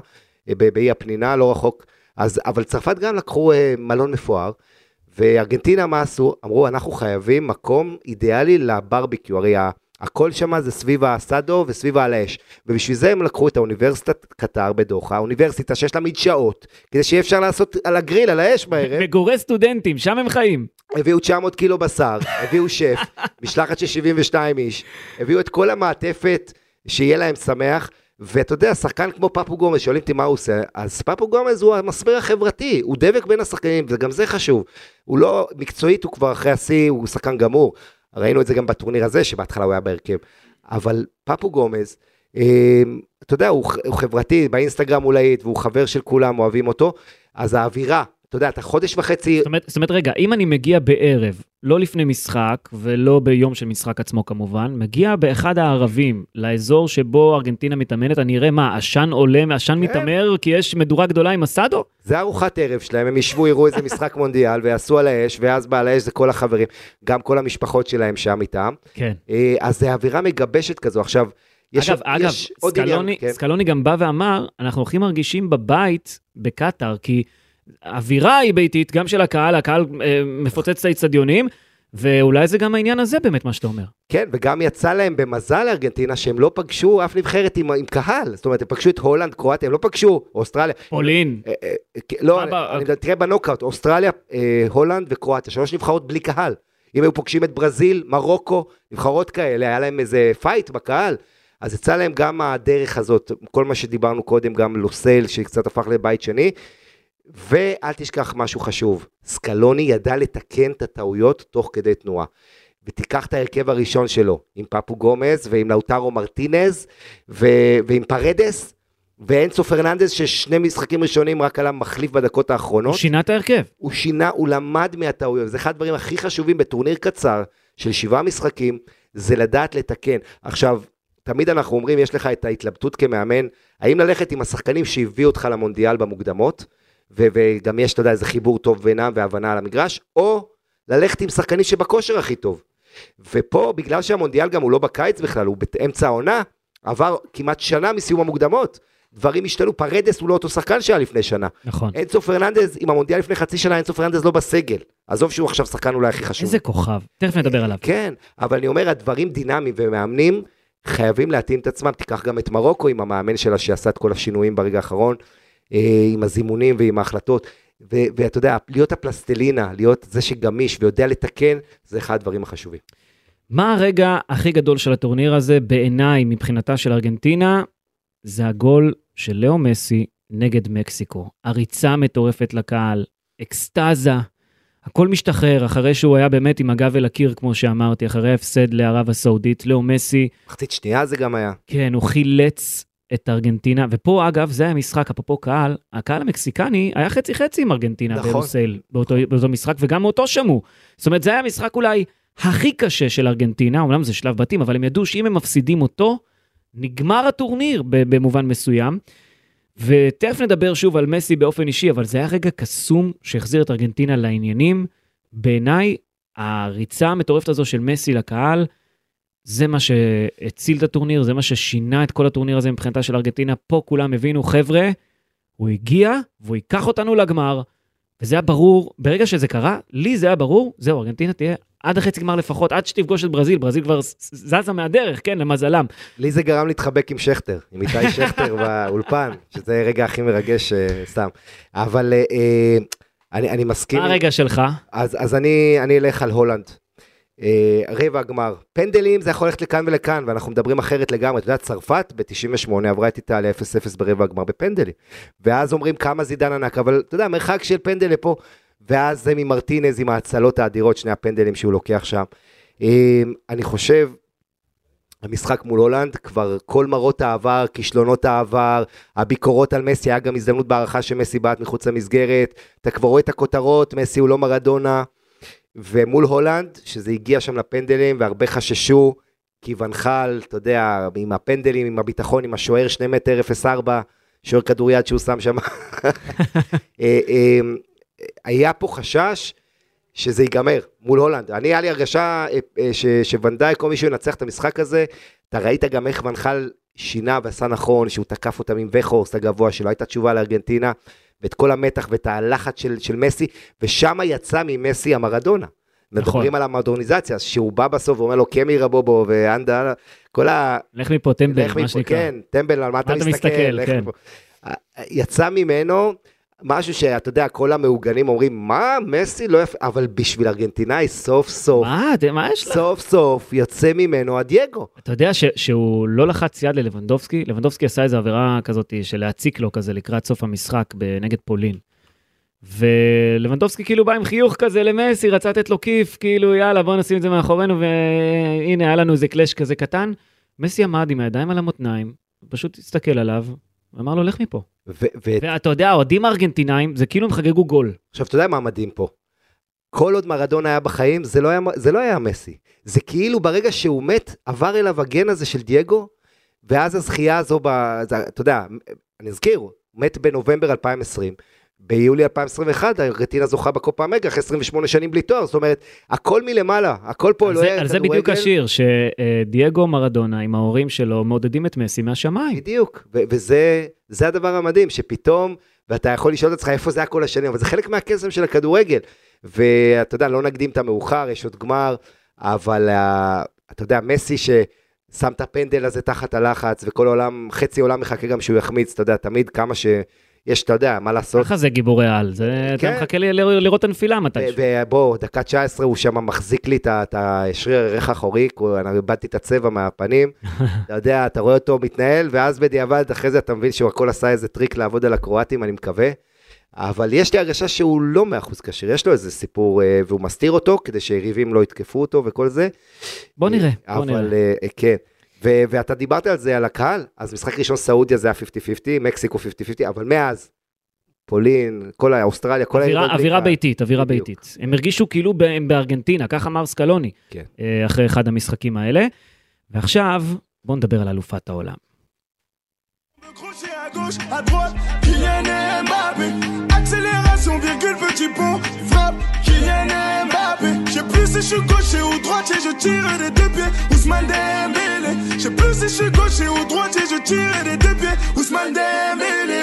אה, באי הפנינה, לא רחוק. אז, אבל צרפת גם לקחו אה, מלון מפואר, וארגנטינה מה עשו? אמרו, אנחנו חייבים מקום אידיאלי לברביקיו, הרי הכל שם זה סביב הסאדו וסביב על האש. ובשביל זה הם לקחו את האוניברסיטת קטר בדוחה, אוניברסיטה שיש לה מדשאות, כדי שיהיה אפשר לעשות על הגריל, על האש בערב. מגורי סטודנטים, שם הם חיים. הביאו 900 קילו בשר, הביאו שף, משלחת של 72 איש, הביאו את כל המעטפת, שיהיה להם שמח. ואתה יודע, שחקן כמו פפו גומז, שואלים אותי מה הוא עושה, אז פפו גומז הוא המסבר החברתי, הוא דבק בין השחקנים, וגם זה חשוב. הוא לא, מקצועית הוא כבר אחרי השיא, הוא שחקן גמור. ראינו את זה גם בטורניר הזה, שבהתחלה הוא היה בהרכב. אבל פפו גומז, אה, אתה יודע, הוא, הוא חברתי, באינסטגרם הוא להיט, והוא חבר של כולם, אוהבים אותו, אז האווירה, אתה יודע, אתה חודש וחצי... זאת אומרת, זאת אומרת, רגע, אם אני מגיע בערב, לא לפני משחק, ולא ביום של משחק עצמו כמובן, מגיע באחד הערבים, לאזור שבו ארגנטינה מתאמנת, אני אראה מה, עשן עולה, עשן כן. מתעמר, כי יש מדורה גדולה עם הסאדו? זה ארוחת ערב שלהם, הם ישבו, יראו איזה משחק מונדיאל, ויעשו על האש, ואז בעל האש זה כל החברים, גם כל המשפחות שלהם שם איתם. כן. אה, אז זה אווירה מגבשת כזו. עכשיו, יש אגב, עוד- אגב, יש עוד עניין, סקלוני, כן. סקלוני גם בא ואמר, אנחנו הכי מרגישים בבית בקטאר, כי האווירה היא ביתית, גם של הקהל, הקהל אה, מפוצץ את האיצטדיונים, ואולי זה גם העניין הזה באמת, מה שאתה אומר. כן, וגם יצא להם במזל לארגנטינה שהם לא פגשו אף נבחרת עם, עם קהל. זאת אומרת, הם פגשו את הולנד, קרואטיה, הם לא פגשו, אוסטרליה. פולין. אה, אה, אה, לא, אני, אני, תראה בנוקאוט, אוסטרליה, הולנד וקרואטיה, שלוש נבחרות בלי קהל. אם היו פוגשים את ברזיל, מרוקו, נבחרות כאלה, היה להם איזה פייט בקהל. אז יצא להם גם הדרך הזאת, כל מה שדיברנו קודם, גם לוסל, שקצת הפך לבית שני. ואל תשכח משהו חשוב, סקלוני ידע לתקן את הטעויות תוך כדי תנועה. ותיקח את ההרכב הראשון שלו, עם פפו גומז ועם לאוטרו מרטינז ו- ועם פרדס ואנסו פרננדס, ששני משחקים ראשונים רק עלה מחליף בדקות האחרונות. שינה את ההרכב. הוא שינה, הוא למד מהטעויות. זה אחד הדברים הכי חשובים בטורניר קצר של שבעה משחקים, זה לדעת לתקן. עכשיו, תמיד אנחנו אומרים, יש לך את ההתלבטות כמאמן, האם ללכת עם השחקנים שהביאו אותך למונדיאל במוקדמות, ו- וגם יש, אתה יודע, איזה חיבור טוב בינם והבנה על המגרש, או ללכת עם שחקנים שבכושר הכי טוב. ופה, בגלל שהמונדיאל גם הוא לא בקיץ בכלל, הוא באמצע העונה, עבר כמעט שנה מסיום המוקדמות. דברים השתנו, פרדס הוא לא אותו שחקן שהיה לפני שנה. נכון. אנסו פרננדז, עם המונדיאל לפני חצי שנה, אנסו פרננדז לא בסגל. עזוב שהוא עכשיו שחקן אולי הכי חשוב. איזה כוכב. תכף נדבר עליו. כן, אבל אני אומר, הדברים דינמיים ומאמנים חייבים להתאים את עצמם. תיקח גם את מרוקו עם המאמן שלה שעשה את כל השינויים ברגע האחרון, עם הזימונים ועם ההחלטות. ו- ואתה יודע, להיות הפלסטלינה, להיות זה שגמיש ויודע לתקן, זה אחד הדברים החשובים. מה הרגע הכי גדול של הטורניר הזה בעיניי מבחינתה של ארגנטינה? זה הגול של לאו מסי נגד מקסיקו. הריצה מטורפת לקהל, אקסטזה, הכל משתחרר אחרי שהוא היה באמת עם הגב אל הקיר, כמו שאמרתי, אחרי ההפסד לערב הסעודית. לאו מסי, מחצית שנייה זה גם היה. כן, הוא חילץ את ארגנטינה, ופה אגב, זה היה משחק, אפרופו קהל, הקהל המקסיקני היה חצי חצי עם ארגנטינה נכון. ברוסייל, באותו, באותו משחק, וגם אותו שמעו. זאת אומרת, זה היה המשחק אולי הכי קשה של ארגנטינה, אומנם זה שלב בתים, אבל הם ידעו שאם הם מפסידים אותו, נגמר הטורניר במובן מסוים. ותכף נדבר שוב על מסי באופן אישי, אבל זה היה רגע קסום שהחזיר את ארגנטינה לעניינים. בעיניי, הריצה המטורפת הזו של מסי לקהל, זה מה שהציל את הטורניר, זה מה ששינה את כל הטורניר הזה מבחינתה של ארגנטינה. פה כולם הבינו, חבר'ה, הוא הגיע והוא ייקח אותנו לגמר, וזה היה ברור, ברגע שזה קרה, לי זה היה ברור, זהו, ארגנטינה תהיה עד החצי גמר לפחות, עד שתפגוש את ברזיל, ברזיל כבר זזה מהדרך, כן, למזלם. לי זה גרם להתחבק עם שכטר, עם איתי שכטר באולפן, שזה הרגע הכי מרגש אה, סתם. אבל אה, אה, אני, אני מסכים. מה הרגע שלך? אז, אז אני, אני אלך על הולנד. אה, רבע הגמר. פנדלים זה יכול ללכת לכאן ולכאן, ואנחנו מדברים אחרת לגמרי. אתה יודע, צרפת ב-98 עברה את איטליה 0-0 ברבע הגמר בפנדלים. ואז אומרים כמה זידן ענק, אבל אתה יודע, מרחק של פנדל לפה. ואז זה ממרטינז עם ההצלות האדירות, שני הפנדלים שהוא לוקח שם. אה, אני חושב, המשחק מול הולנד, כבר כל מראות העבר, כישלונות העבר, הביקורות על מסי, היה גם הזדמנות בהערכה שמסי בעט מחוץ למסגרת, אתה כבר רואה את הכותרות, מסי הוא לא מרדונה, ומול הולנד, שזה הגיע שם לפנדלים, והרבה חששו, כי ונחל, אתה יודע, עם הפנדלים, עם הביטחון, עם השוער 2 מטר 04, שוער כדוריד שהוא שם שם. אה, אה, היה פה חשש שזה ייגמר מול הולנד. אני, היה לי הרגשה אה, שוונדייק או מישהו ינצח את המשחק הזה. אתה ראית גם איך ונחל שינה ועשה נכון, שהוא תקף אותם עם וכורסט הגבוה, שלא הייתה תשובה לארגנטינה, ואת כל המתח ואת הלחץ של, של מסי, ושם יצא ממסי המרדונה. נכון. מדברים על המודרניזציה, שהוא בא בסוף ואומר לו קמי רבובו ואנדה, כל ה... לך מפה טמבל, מה שנקרא. כן, טמבל, על מה אתה מסתכל? מסתכל, כן. יצא ממנו משהו שאתה יודע, כל המעוגנים אומרים, מה, מסי לא יפה, אבל בשביל ארגנטינאי, סוף סוף, מה, אתה- מה יש לך? סוף סוף יוצא ממנו הדייגו. אתה יודע ש- שהוא לא לחץ יד ללבנדובסקי? לבנדובסקי עשה איזו עבירה כזאת של להציק לו כזה לקראת סוף המשחק ב- נגד פולין. ולבנדובסקי כאילו בא עם חיוך כזה למסי, רצה לתת לו כיף, כאילו יאללה בוא נשים את זה מאחורינו והנה היה לנו איזה קלאש כזה קטן. מסי עמד עם הידיים על המותניים, פשוט הסתכל עליו, ואמר לו לך מפה. ו- ו- ואתה יודע, האוהדים הארגנטינאים, זה כאילו הם חגגו גול. עכשיו, אתה יודע מה מדהים פה? כל עוד מרדונה היה בחיים, זה לא היה, זה לא היה מסי. זה כאילו ברגע שהוא מת, עבר אליו הגן הזה של דייגו, ואז הזכייה הזו, ב, זה, אתה יודע, אני אזכיר, הוא מת בנובמבר 2020, ביולי 2021, ארגנטינה זוכה בקופה מגה אחרי 28 שנים בלי תואר, זאת אומרת, הכל מלמעלה, הכל פה זה, היה על זה בדיוק השיר, שדייגו מרדונה עם ההורים שלו מעודדים את מסי מהשמיים. בדיוק, ו- וזה זה הדבר המדהים, שפתאום, ואתה יכול לשאול את עצמך איפה זה היה כל השנים, אבל זה חלק מהקסם של הכדורגל. ואתה יודע, לא נקדים את המאוחר, יש עוד גמר, אבל uh, אתה יודע, מסי ששם את הפנדל הזה תחת הלחץ, וכל העולם, חצי עולם מחכה גם שהוא יחמיץ, אתה יודע, תמיד כמה שיש, אתה יודע, מה לעשות. ככה זה גיבורי על, זה, כן. אתה מחכה ל- ל- לראות את הנפילה מתישהו. ובוא, דקה 19 הוא שם מחזיק לי את השריר הירך האחורי, אני איבדתי את הצבע מהפנים. אתה יודע, אתה רואה אותו מתנהל, ואז בדיעבד, אחרי זה אתה מבין שהוא הכל עשה איזה טריק לעבוד על הקרואטים, אני מקווה. אבל יש לי הרגשה שהוא לא מאה אחוז כשיר, יש לו איזה סיפור, אה, והוא מסתיר אותו, כדי שיריבים לא יתקפו אותו וכל זה. בוא נראה, בוא אבל נראה. אה, אה, כן. ו- ואתה דיברת על זה, על הקהל, אז משחק ראשון סעודיה זה היה 50-50, מקסיקו 50-50, אבל מאז, פולין, כל האוסטרליה, כל אווירה, העיר אווירה ביתית, אווירה בדיוק. ביתית. הם הרגישו כאילו הם בארגנטינה, כך אמר סקלוני, כן. אה, אחרי אחד המשחקים האלה. ועכשיו, בואו נדבר על אלופת העולם. Kylian si je suis gaucher ou droitier, je tire des deux pieds, Ousmane Dembélé. Je sais plus si je suis gaucher ou droitier, je tire des deux pieds, Ousmane Dembélé.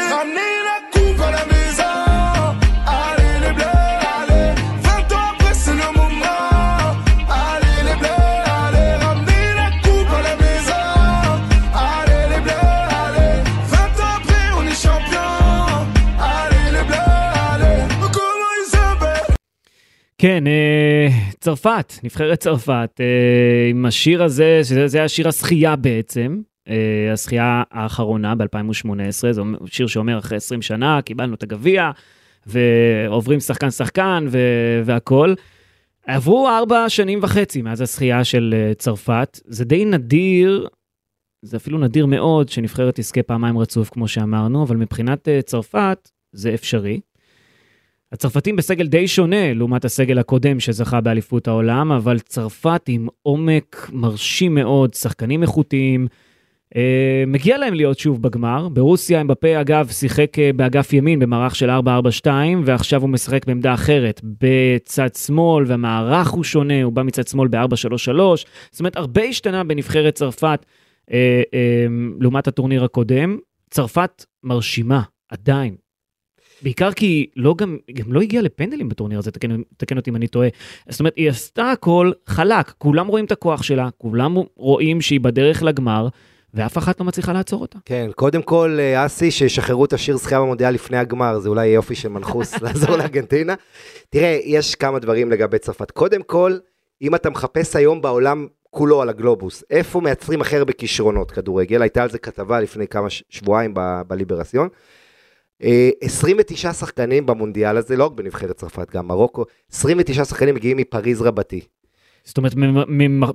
כן, אה, צרפת, נבחרת צרפת, אה, עם השיר הזה, שזה זה השיר השחייה בעצם, אה, השחייה האחרונה ב-2018, זה שיר שאומר אחרי 20 שנה, קיבלנו את הגביע, ועוברים שחקן-שחקן והכול. עברו ארבע שנים וחצי מאז הזכייה של צרפת, זה די נדיר, זה אפילו נדיר מאוד שנבחרת תזכה פעמיים רצוף, כמו שאמרנו, אבל מבחינת צרפת זה אפשרי. הצרפתים בסגל די שונה לעומת הסגל הקודם שזכה באליפות העולם, אבל צרפת עם עומק מרשים מאוד, שחקנים איכותיים. אה, מגיע להם להיות שוב בגמר. ברוסיה אמבפה אגב שיחק אה, באגף ימין במערך של 4-4-2, ועכשיו הוא משחק בעמדה אחרת בצד שמאל, והמערך הוא שונה, הוא בא מצד שמאל ב-4-3-3. זאת אומרת, הרבה השתנה בנבחרת צרפת אה, אה, לעומת הטורניר הקודם. צרפת מרשימה, עדיין. בעיקר כי לא גם, גם לא הגיעה לפנדלים בטורניר הזה, תקן, תקן אותי אם אני טועה. זאת אומרת, היא עשתה הכל חלק, כולם רואים את הכוח שלה, כולם רואים שהיא בדרך לגמר, ואף אחת לא מצליחה לעצור אותה. כן, קודם כל, אה, אסי, שישחררו את השיר זכייה במונדיאל לפני הגמר, זה אולי יופי של מנחוס לעזור לארגנטינה. תראה, יש כמה דברים לגבי צרפת. קודם כל, אם אתה מחפש היום בעולם כולו על הגלובוס, איפה מייצרים הכי הרבה כישרונות כדורגל, הייתה על זה כתבה לפני כמה שבועיים ב- בליברסיון. אה, 29 שחקנים במונדיאל הזה, לא רק בנבחרת צרפת, גם מרוקו, 29 שחקנים מגיעים מפריז רבתי. זאת אומרת,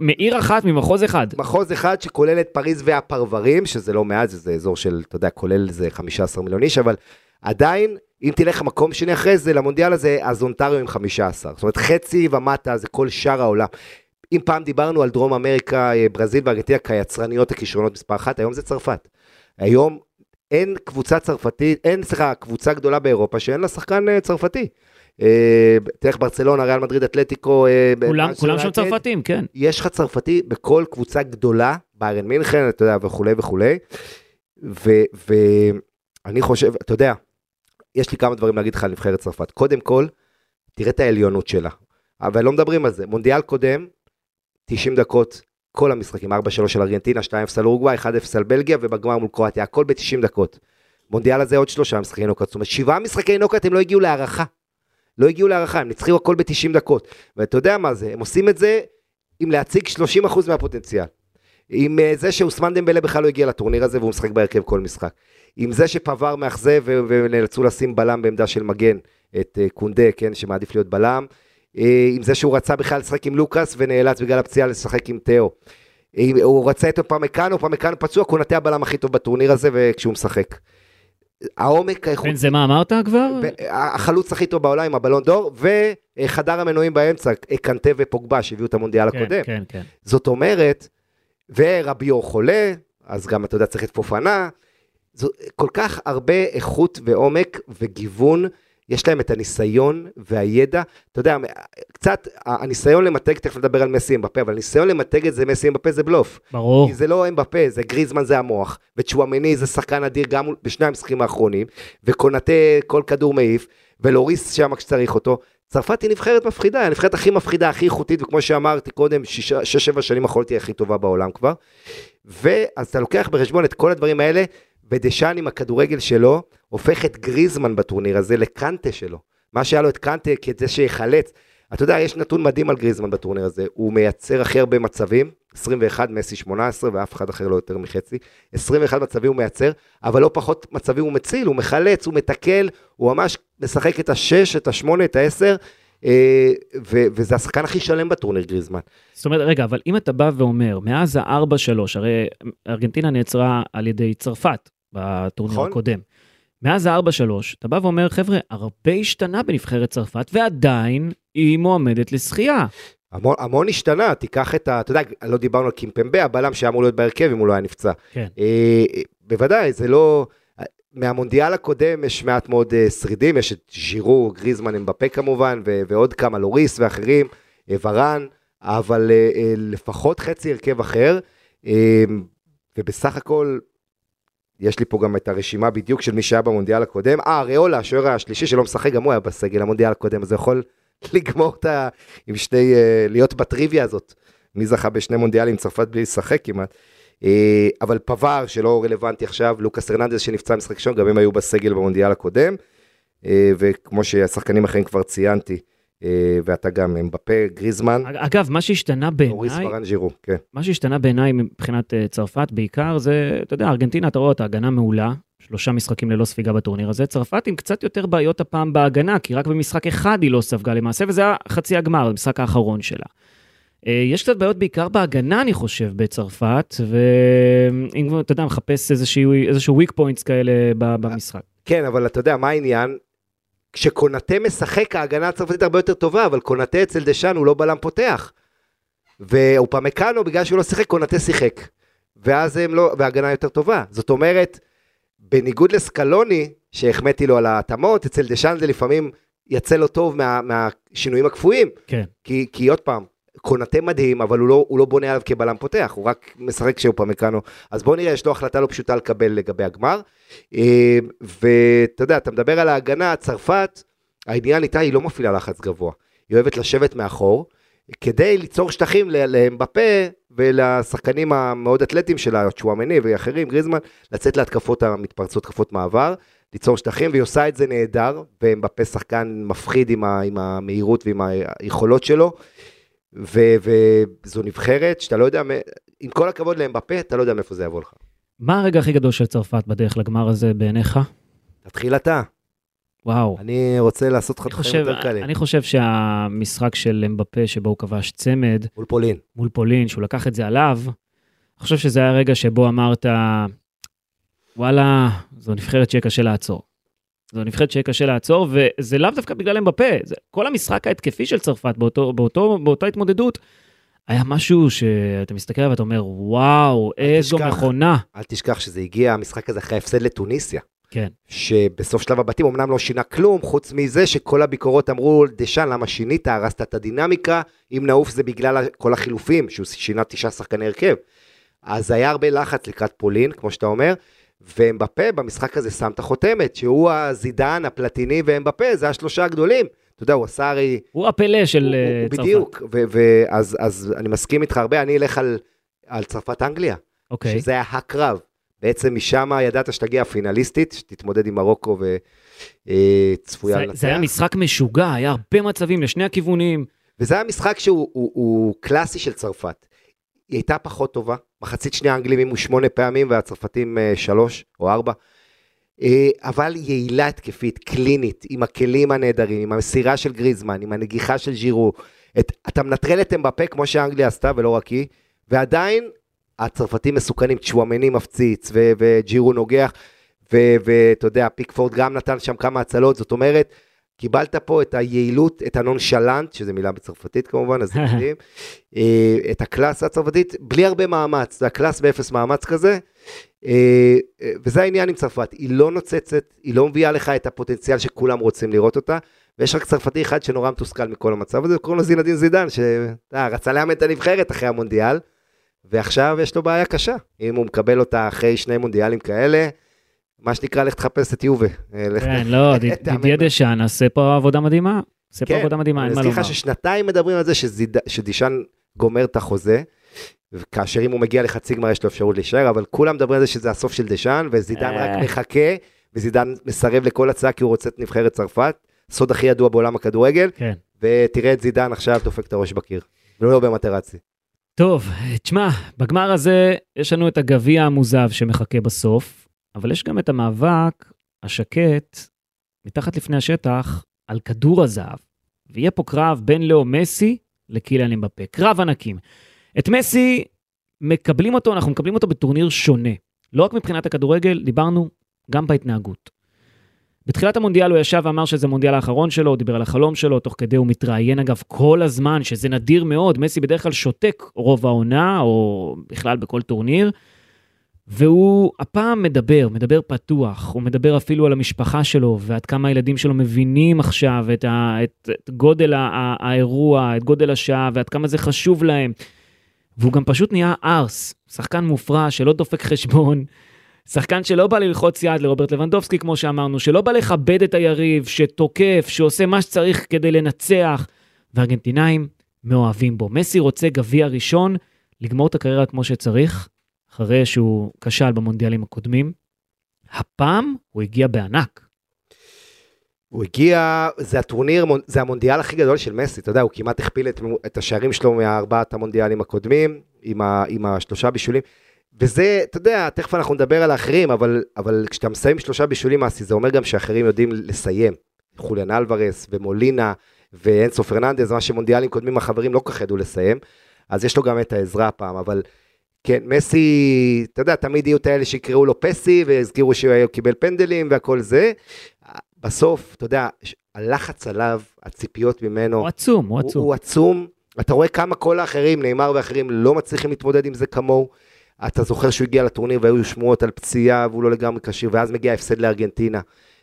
מעיר אחת, ממחוז אחד. מחוז אחד שכולל את פריז והפרברים, שזה לא מעט, זה אזור של, אתה יודע, כולל איזה 15 מיליון איש, אבל עדיין, אם תלך למקום שני אחרי זה, למונדיאל הזה, אז אונטריו עם 15. זאת אומרת, חצי ומטה זה כל שאר העולם. אם פעם דיברנו על דרום אמריקה, אה, ברזיל וארגנטינה כיצרניות הכישרונות מספר אחת, היום זה צרפת. היום אין קבוצה צרפתית, אין, סליחה, קבוצה גדולה באירופה שאין לה שחקן אה, צרפתי. אה, תלך ברצלונה, ריאל מדריד, אטלטיקו, אה, כולם, כולם שם. צרפתים, כן. יש לך צרפתי בכל קבוצה גדולה, ביירן מינכן, אתה יודע, וכולי וכולי. ואני חושב, אתה יודע, יש לי כמה דברים להגיד לך על נבחרת צרפת. קודם כל, תראה את העליונות שלה. אבל לא מדברים על זה. מונדיאל קודם, 90 דקות, כל המשחקים, 4-3 של ארגנטינה, 2-0 על אורוגוואי, 1-0 על בלגיה, ובגמר מול קרואטיה, הכל ב-90 דקות. מונדיאל הזה עוד שלושה משחקי נוקאט, זאת אומרת, שבעה משחקי נוקאט הם לא הגיעו להערכה. לא הגיעו להערכה, הם ניצחו הכל ב-90 דקות. ואתה יודע מה זה, הם עושים את זה עם להציג 30% מהפוטנציאל. עם אה, זה שאוסמן דמבלה בכלל לא הגיע לטורניר הזה והוא משחק בהרכב כל משחק. עם זה שפבר מאכזב ונאלצו לשים בלם בעמדה של מגן, את אה, קונדה, כן, שמעדיף להיות בלם. אה, עם זה שהוא רצה בכלל לשחק עם לוקאס ונאלץ בגלל הפציעה לשחק עם תאו. הוא רצה את פמקאנו, פמקאנו פצוע, קונטה הבלם הכי טוב בטורניר הזה וכשהוא משחק. העומק האיכות... בן זה מה אמרת כבר? החלוץ הכי טוב בעולם הבלון דור, וחדר המנועים באמצע, קנטה ופוגבה שהביאו את המונדיאל כן, הקודם. כן, כן. זאת אומרת, ורביו חולה, אז גם אתה יודע צריך את פופנה, כל כך הרבה איכות ועומק וגיוון, יש להם את הניסיון והידע, אתה יודע, קצת, הניסיון למתג, תכף נדבר על מסי אמבפה, אבל הניסיון למתג את זה מסי אמבפה זה בלוף. ברור. כי זה לא אמבפה, זה גריזמן זה המוח, וצ'ואמני זה שחקן אדיר גם בשני המשחקים האחרונים, וקונטה כל כדור מעיף, ולוריס שם כשצריך אותו. צרפת היא נבחרת מפחידה, הנבחרת הכי מפחידה, הכי איכותית, וכמו שאמרתי קודם, שש-שבע שנים האחרונות היא הכי טובה בעולם כבר. ואז אתה לוקח בחשבון את כל הדברים האלה, ודשאן עם הכדורגל שלו, הופך את גריזמן בטורניר הזה לקנטה שלו. מה שהיה לו את קנטה כדי שיחלץ. אתה יודע, יש נתון מדהים על גריזמן בטורניר הזה, הוא מייצר הכי הרבה מצבים, 21, מסי 18, ואף אחד אחר לא יותר מחצי. 21 מצבים הוא מייצר, אבל לא פחות מצבים הוא מציל, הוא מחלץ, הוא מתקל, הוא ממש משחק את השש, את השמונה, את העשר, אה, ו- וזה השחקן הכי שלם בטורניר גריזמן. זאת אומרת, רגע, אבל אם אתה בא ואומר, מאז ה-4-3, הרי ארגנטינה נעצרה על ידי צרפת בטורניר נכון. הקודם. מאז ה-4-3, אתה בא ואומר, חבר'ה, הרבה השתנה בנבחרת צרפת, ועדיין היא מועמדת לזכייה. המון, המון השתנה, תיקח את ה... אתה יודע, לא דיברנו על קימפמבה, הבלם שהיה אמור להיות בהרכב אם הוא לא היה נפצע. כן. אה, בוודאי, זה לא... מהמונדיאל הקודם יש מעט מאוד אה, שרידים, יש את ז'ירו, גריזמן, אמבפה כמובן, ו- ועוד כמה, לוריס ואחרים, אה, ורן, אבל אה, אה, לפחות חצי הרכב אחר, אה, ובסך הכל, יש לי פה גם את הרשימה בדיוק של מי שהיה במונדיאל הקודם. אה, ריאולה, השוער השלישי שלא משחק, גם הוא היה בסגל המונדיאל הקודם, אז הוא יכול לגמור את ה... עם שני... אה, להיות בטריוויה הזאת. מי זכה בשני מונדיאלים, צרפת בלי לשחק כמעט. אה, אבל פבר, שלא רלוונטי עכשיו, לוקאס הרננדז שנפצע משחק ראשון, גם הם היו בסגל במונדיאל הקודם. אה, וכמו שהשחקנים אחרים כבר ציינתי, ואתה גם אמבפה, גריזמן, אגב, מה שהשתנה אוריס בעיניי, פרן ז'ירו, כן. מה שהשתנה בעיניי מבחינת אה, צרפת בעיקר זה, אתה יודע, ארגנטינה, אתה רואה אותה, הגנה מעולה, שלושה משחקים ללא ספיגה בטורניר הזה. צרפת עם קצת יותר בעיות הפעם בהגנה, כי רק במשחק אחד היא לא ספגה למעשה, וזה היה חצי הגמר, המשחק האחרון שלה. אה, יש קצת בעיות בעיקר בהגנה, אני חושב, בצרפת, ואם אתה יודע, מחפש איזשהו, איזשהו weak points כאלה במשחק. כן, אבל אתה יודע, מה העניין? כשקונטה משחק, ההגנה הצרפתית הרבה יותר טובה, אבל קונטה אצל דשאן הוא לא בלם פותח. ואופמקאנו, בגלל שהוא לא שיחק, קונטה שיחק. ואז הם לא, וההגנה יותר טובה. זאת אומרת, בניגוד לסקלוני, שהחמאתי לו על ההתאמות, אצל דשאן זה לפעמים יצא לו טוב מה, מהשינויים הקפואים. כן. כי, כי עוד פעם, קונטה מדהים, אבל הוא לא, הוא לא בונה עליו כבלם פותח, הוא רק משחק כשהוא פמקנו. אז בוא נראה, יש לו החלטה לא פשוטה לקבל לגבי הגמר. אה, ואתה יודע, אתה מדבר על ההגנה, צרפת, העניין איתה היא לא מפעילה לחץ גבוה. היא אוהבת לשבת מאחור, כדי ליצור שטחים לאמבפה ולשחקנים המאוד אתלטיים שלה, צ'ואמני ואחרים, גריזמן, לצאת להתקפות המתפרצות, התקפות מעבר, ליצור שטחים, והיא עושה את זה נהדר, ואמבפה שחקן מפחיד עם, ה- עם המהירות ועם היכולות שלו. וזו נבחרת שאתה לא יודע, עם כל הכבוד לאמבפה, אתה לא יודע מאיפה זה יבוא לך. מה הרגע הכי גדול של צרפת בדרך לגמר הזה בעיניך? תתחיל אתה, וואו. אני רוצה לעשות לך חושב, יותר קלים. אני חושב שהמשחק של אמבפה שבו הוא כבש צמד מול פולין. מול פולין, שהוא לקח את זה עליו, אני חושב שזה היה הרגע שבו אמרת, וואלה, זו נבחרת שיהיה קשה לעצור. זו נבחרת שיהיה קשה לעצור, וזה לאו דווקא בגלל אמבפה, זה כל המשחק ההתקפי של צרפת באותו, באותו, באותה התמודדות, היה משהו שאתה מסתכל ואתה אומר, וואו, איזו תשכח. מכונה. אל תשכח שזה הגיע, המשחק הזה אחרי ההפסד לטוניסיה. כן, שבסוף שלב הבתים אמנם לא שינה כלום, חוץ מזה שכל הביקורות אמרו, דשאן, למה שינית? הרסת את הדינמיקה, אם נעוף זה בגלל כל החילופים, שהוא שינה תשעה שחקני הרכב. אז היה הרבה לחץ לקראת פולין, כמו שאתה אומר, ואמבפה במשחק הזה שם את החותמת, שהוא הזידן, הפלטיני ואמבפה, זה השלושה הגדולים. אתה יודע, הוא עשה הרי... הוא הפלא של הוא- אה, צרפת. בדיוק, ואז אז אני מסכים איתך הרבה, אני אלך על, על צרפת-אנגליה, אוקיי. שזה היה הקרב. בעצם משם ידעת שתגיע הפינליסטית, שתתמודד עם מרוקו וצפויה זה- לנצח. זה היה משחק משוגע, היה הרבה מצבים לשני הכיוונים. וזה היה משחק שהוא הוא, הוא קלאסי של צרפת. היא הייתה פחות טובה, מחצית שנייה האנגלים הימו שמונה פעמים והצרפתים אה, שלוש או ארבע. אה, אבל יעילה התקפית, קלינית, עם הכלים הנהדרים, עם המסירה של גריזמן, עם הנגיחה של ז'ירו. את, אתה מנטרל את אמבפה כמו שאנגליה עשתה ולא רק היא, ועדיין הצרפתים מסוכנים, צ'ואמני מפציץ וז'ירו נוגח, ואתה יודע, פיקפורד גם נתן שם כמה הצלות, זאת אומרת, קיבלת פה את היעילות, את הנונשלנט, שזה מילה בצרפתית כמובן, אז זה מדהים, אה, את הקלאס הצרפתית, בלי הרבה מאמץ, זה הקלאס באפס מאמץ כזה, אה, אה, וזה העניין עם צרפת, היא לא נוצצת, היא לא מביאה לך את הפוטנציאל שכולם רוצים לראות אותה, ויש רק צרפתי אחד שנורא מתוסכל מכל המצב הזה, קוראים לו זינדין זידן, שרצה לאמן את הנבחרת אחרי המונדיאל, ועכשיו יש לו בעיה קשה, אם הוא מקבל אותה אחרי שני מונדיאלים כאלה, מה שנקרא, לך תחפש את יובה. אה, כן, לא, ד- תאמן דידיה. דשאן עושה פה עבודה מדהימה. עושה פה כן, עבודה מדהימה, אין אני מה לומר. לך ששנתיים מדברים על זה. שדישן גומר את החוזה, וכאשר אם הוא מגיע לחצי גמר יש לו אפשרות להישאר, אבל כולם מדברים על זה שזה הסוף של דשן, וזידן אה. רק מחכה, וזידן מסרב לכל הצעה כי הוא רוצה את נבחרת צרפת, סוד הכי ידוע בעולם הכדורגל, כן. ותראה את זידן עכשיו דופק את הראש בקיר, ולא במטרצי. טוב, תשמע, בגמר הזה יש לנו את הגביע המוזב שמחכה בסוף, אבל יש גם את המאבק השקט מתחת לפני השטח על כדור הזהב. ויהיה פה קרב בין לאו מסי לקיליאן אמבפה. קרב ענקים. את מסי מקבלים אותו, אנחנו מקבלים אותו בטורניר שונה. לא רק מבחינת הכדורגל, דיברנו גם בהתנהגות. בתחילת המונדיאל הוא ישב ואמר שזה המונדיאל האחרון שלו, הוא דיבר על החלום שלו, תוך כדי הוא מתראיין אגב כל הזמן, שזה נדיר מאוד, מסי בדרך כלל שותק רוב העונה, או בכלל בכל טורניר, והוא הפעם מדבר, מדבר פתוח, הוא מדבר אפילו על המשפחה שלו, ועד כמה הילדים שלו מבינים עכשיו את, ה, את, את גודל ה, ה, האירוע, את גודל השעה, ועד כמה זה חשוב להם. והוא גם פשוט נהיה ארס, שחקן מופרע שלא דופק חשבון, שחקן שלא בא ללחוץ יד לרוברט לבנדובסקי, כמו שאמרנו, שלא בא לכבד את היריב, שתוקף, שעושה מה שצריך כדי לנצח, וארגנטינאים מאוהבים בו. מסי רוצה גביע ראשון, לגמור את הקריירה כמו שצריך, אחרי שהוא כשל במונדיאלים הקודמים. הפעם הוא הגיע בענק. הוא הגיע, זה הטורניר, זה המונדיאל הכי גדול של מסי, אתה יודע, הוא כמעט הכפיל את, את השערים שלו מארבעת המונדיאלים הקודמים, עם, ה, עם השלושה בישולים. וזה, אתה יודע, תכף אנחנו נדבר על האחרים, אבל, אבל כשאתה מסיים שלושה בישולים, אסי, זה אומר גם שאחרים יודעים לסיים. חוליאן אלוורס ומולינה ואנסו פרננדז, מה שמונדיאלים קודמים החברים לא כל כך ידעו לסיים, אז יש לו גם את העזרה הפעם, אבל כן, מסי, אתה יודע, תמיד יהיו את האלה שיקראו לו פסי, והזכירו שהוא קיבל פנדלים והכל זה. בסוף, אתה יודע, הלחץ עליו, הציפיות ממנו, הוא עצום, הוא הוא, עצום. הוא עצום. אתה רואה כמה כל האחרים, נאמר ואחרים, לא מצליחים להתמודד עם זה כמוהו. אתה זוכר שהוא הגיע לטורניר והיו שמועות על פציעה והוא לא לגמרי כשיר, ואז מגיע הפסד לארגנטינה,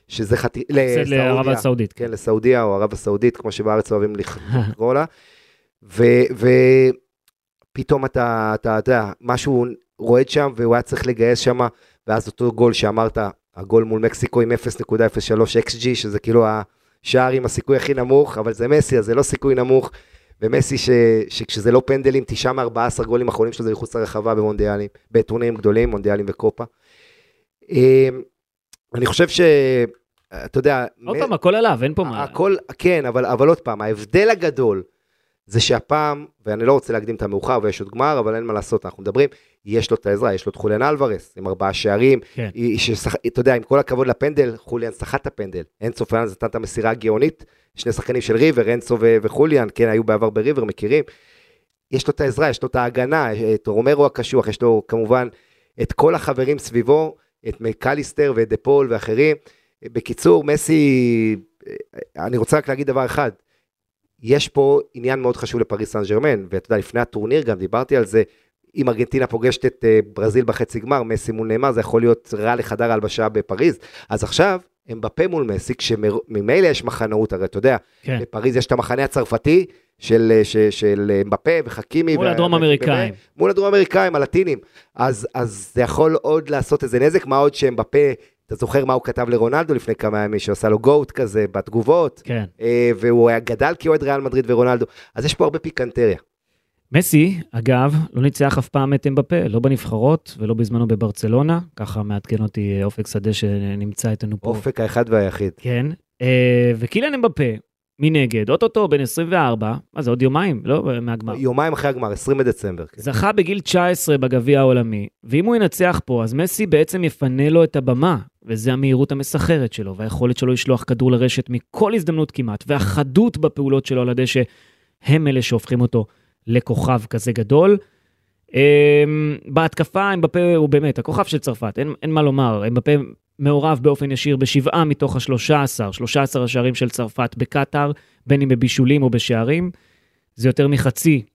שזה חצי... הפסד לערב הסעודית. כן, לסעודיה או ערב הסעודית, כמו שבארץ אוהבים לקרוא לה. ופתאום אתה, אתה יודע, משהו רועד שם, והוא היה צריך לגייס שם, ואז אותו גול שאמרת, הגול מול מקסיקו עם 0.03 XG, שזה כאילו השער עם הסיכוי הכי נמוך, אבל זה מסי, אז זה לא סיכוי נמוך. ומסי, ש, שכשזה לא פנדלים, תשעה מ-14 גולים אחרונים שלו זה מחוץ לרחבה במונדיאלים, בטורנירים גדולים, מונדיאלים וקופה. אמ, אני חושב ש... אתה יודע... עוד מ- פעם, הכל עליו, אין פה מה. הכל, כן, אבל, אבל עוד פעם, ההבדל הגדול זה שהפעם, ואני לא רוצה להקדים את המאוחר ויש עוד גמר, אבל אין מה לעשות, אנחנו מדברים, יש לו את העזרה, יש לו את חוליאן אלוורס עם ארבעה שערים, כן. ששח... אתה יודע, עם כל הכבוד לפנדל, חוליאן סחט את הפנדל, אנסו פרננדס נתן את המסירה הגאונית, שני שחקנים של ריבר, אנסו ו- וחוליאן, כן, היו בעבר בריבר, מכירים. יש לו את העזרה, יש לו את ההגנה, את רומרו הקשוח, יש לו כמובן את כל החברים סביבו, את מקליסטר ואת דה פול ואחרים. בקיצור, מסי, אני רוצה רק להגיד דבר אחד, יש פה עניין מאוד חשוב לפריס סן ג'רמן, ואתה יודע, לפני הטורניר גם דיברתי על זה, אם ארגנטינה פוגשת את אה, ברזיל בחצי גמר, מסי מול נאמר, זה יכול להיות רע לחדר ההלבשה בפריז. אז עכשיו, הם בפה מול מסי, כשממילא יש מחנאות, הרי אתה יודע, כן. בפריז יש את המחנה הצרפתי של, אה, של, של אמבפה וחכימי. מול הדרום אמריקאים. מול הדרום אמריקאים, הלטינים. אז, אז זה יכול עוד לעשות איזה נזק, מה עוד שאמבפה אתה זוכר מה הוא כתב לרונלדו לפני כמה ימים, שעשה לו גוט כזה בתגובות, כן. אה, והוא היה גדל כאוהד ריאל מדריד ורונלדו, אז יש פה הרבה פיקנטריה. מסי, אגב, לא ניצח אף פעם את אמבפה, לא בנבחרות ולא בזמנו בברצלונה, ככה מעדכן אותי אופק שדה שנמצא איתנו פה. אופק האחד והיחיד. כן, אה, וקיליאן אמבפה, מנגד, אוטוטו בן 24, מה זה עוד יומיים, לא? מהגמר. יומיים אחרי הגמר, 20 בדצמבר. כן. זכה בגיל 19 בגביע העולמי, ואם הוא ינצח פה, אז מסי בעצם יפנה לו את הבמה, וזה המהירות המסחררת שלו, והיכולת שלו לשלוח כדור לרשת מכל הזדמנות כמעט, והחדות בפעולות שלו על הדשא, הם אלה שהופכים אותו לכוכב כזה גדול. אמ, בהתקפה, אמבפה הוא באמת הכוכב של צרפת, אין, אין מה לומר, אמבפה מעורב באופן ישיר בשבעה מתוך השלושה עשר, שלושה עשר השערים של צרפת בקטאר, בין אם בבישולים או בשערים. זה יותר מחצי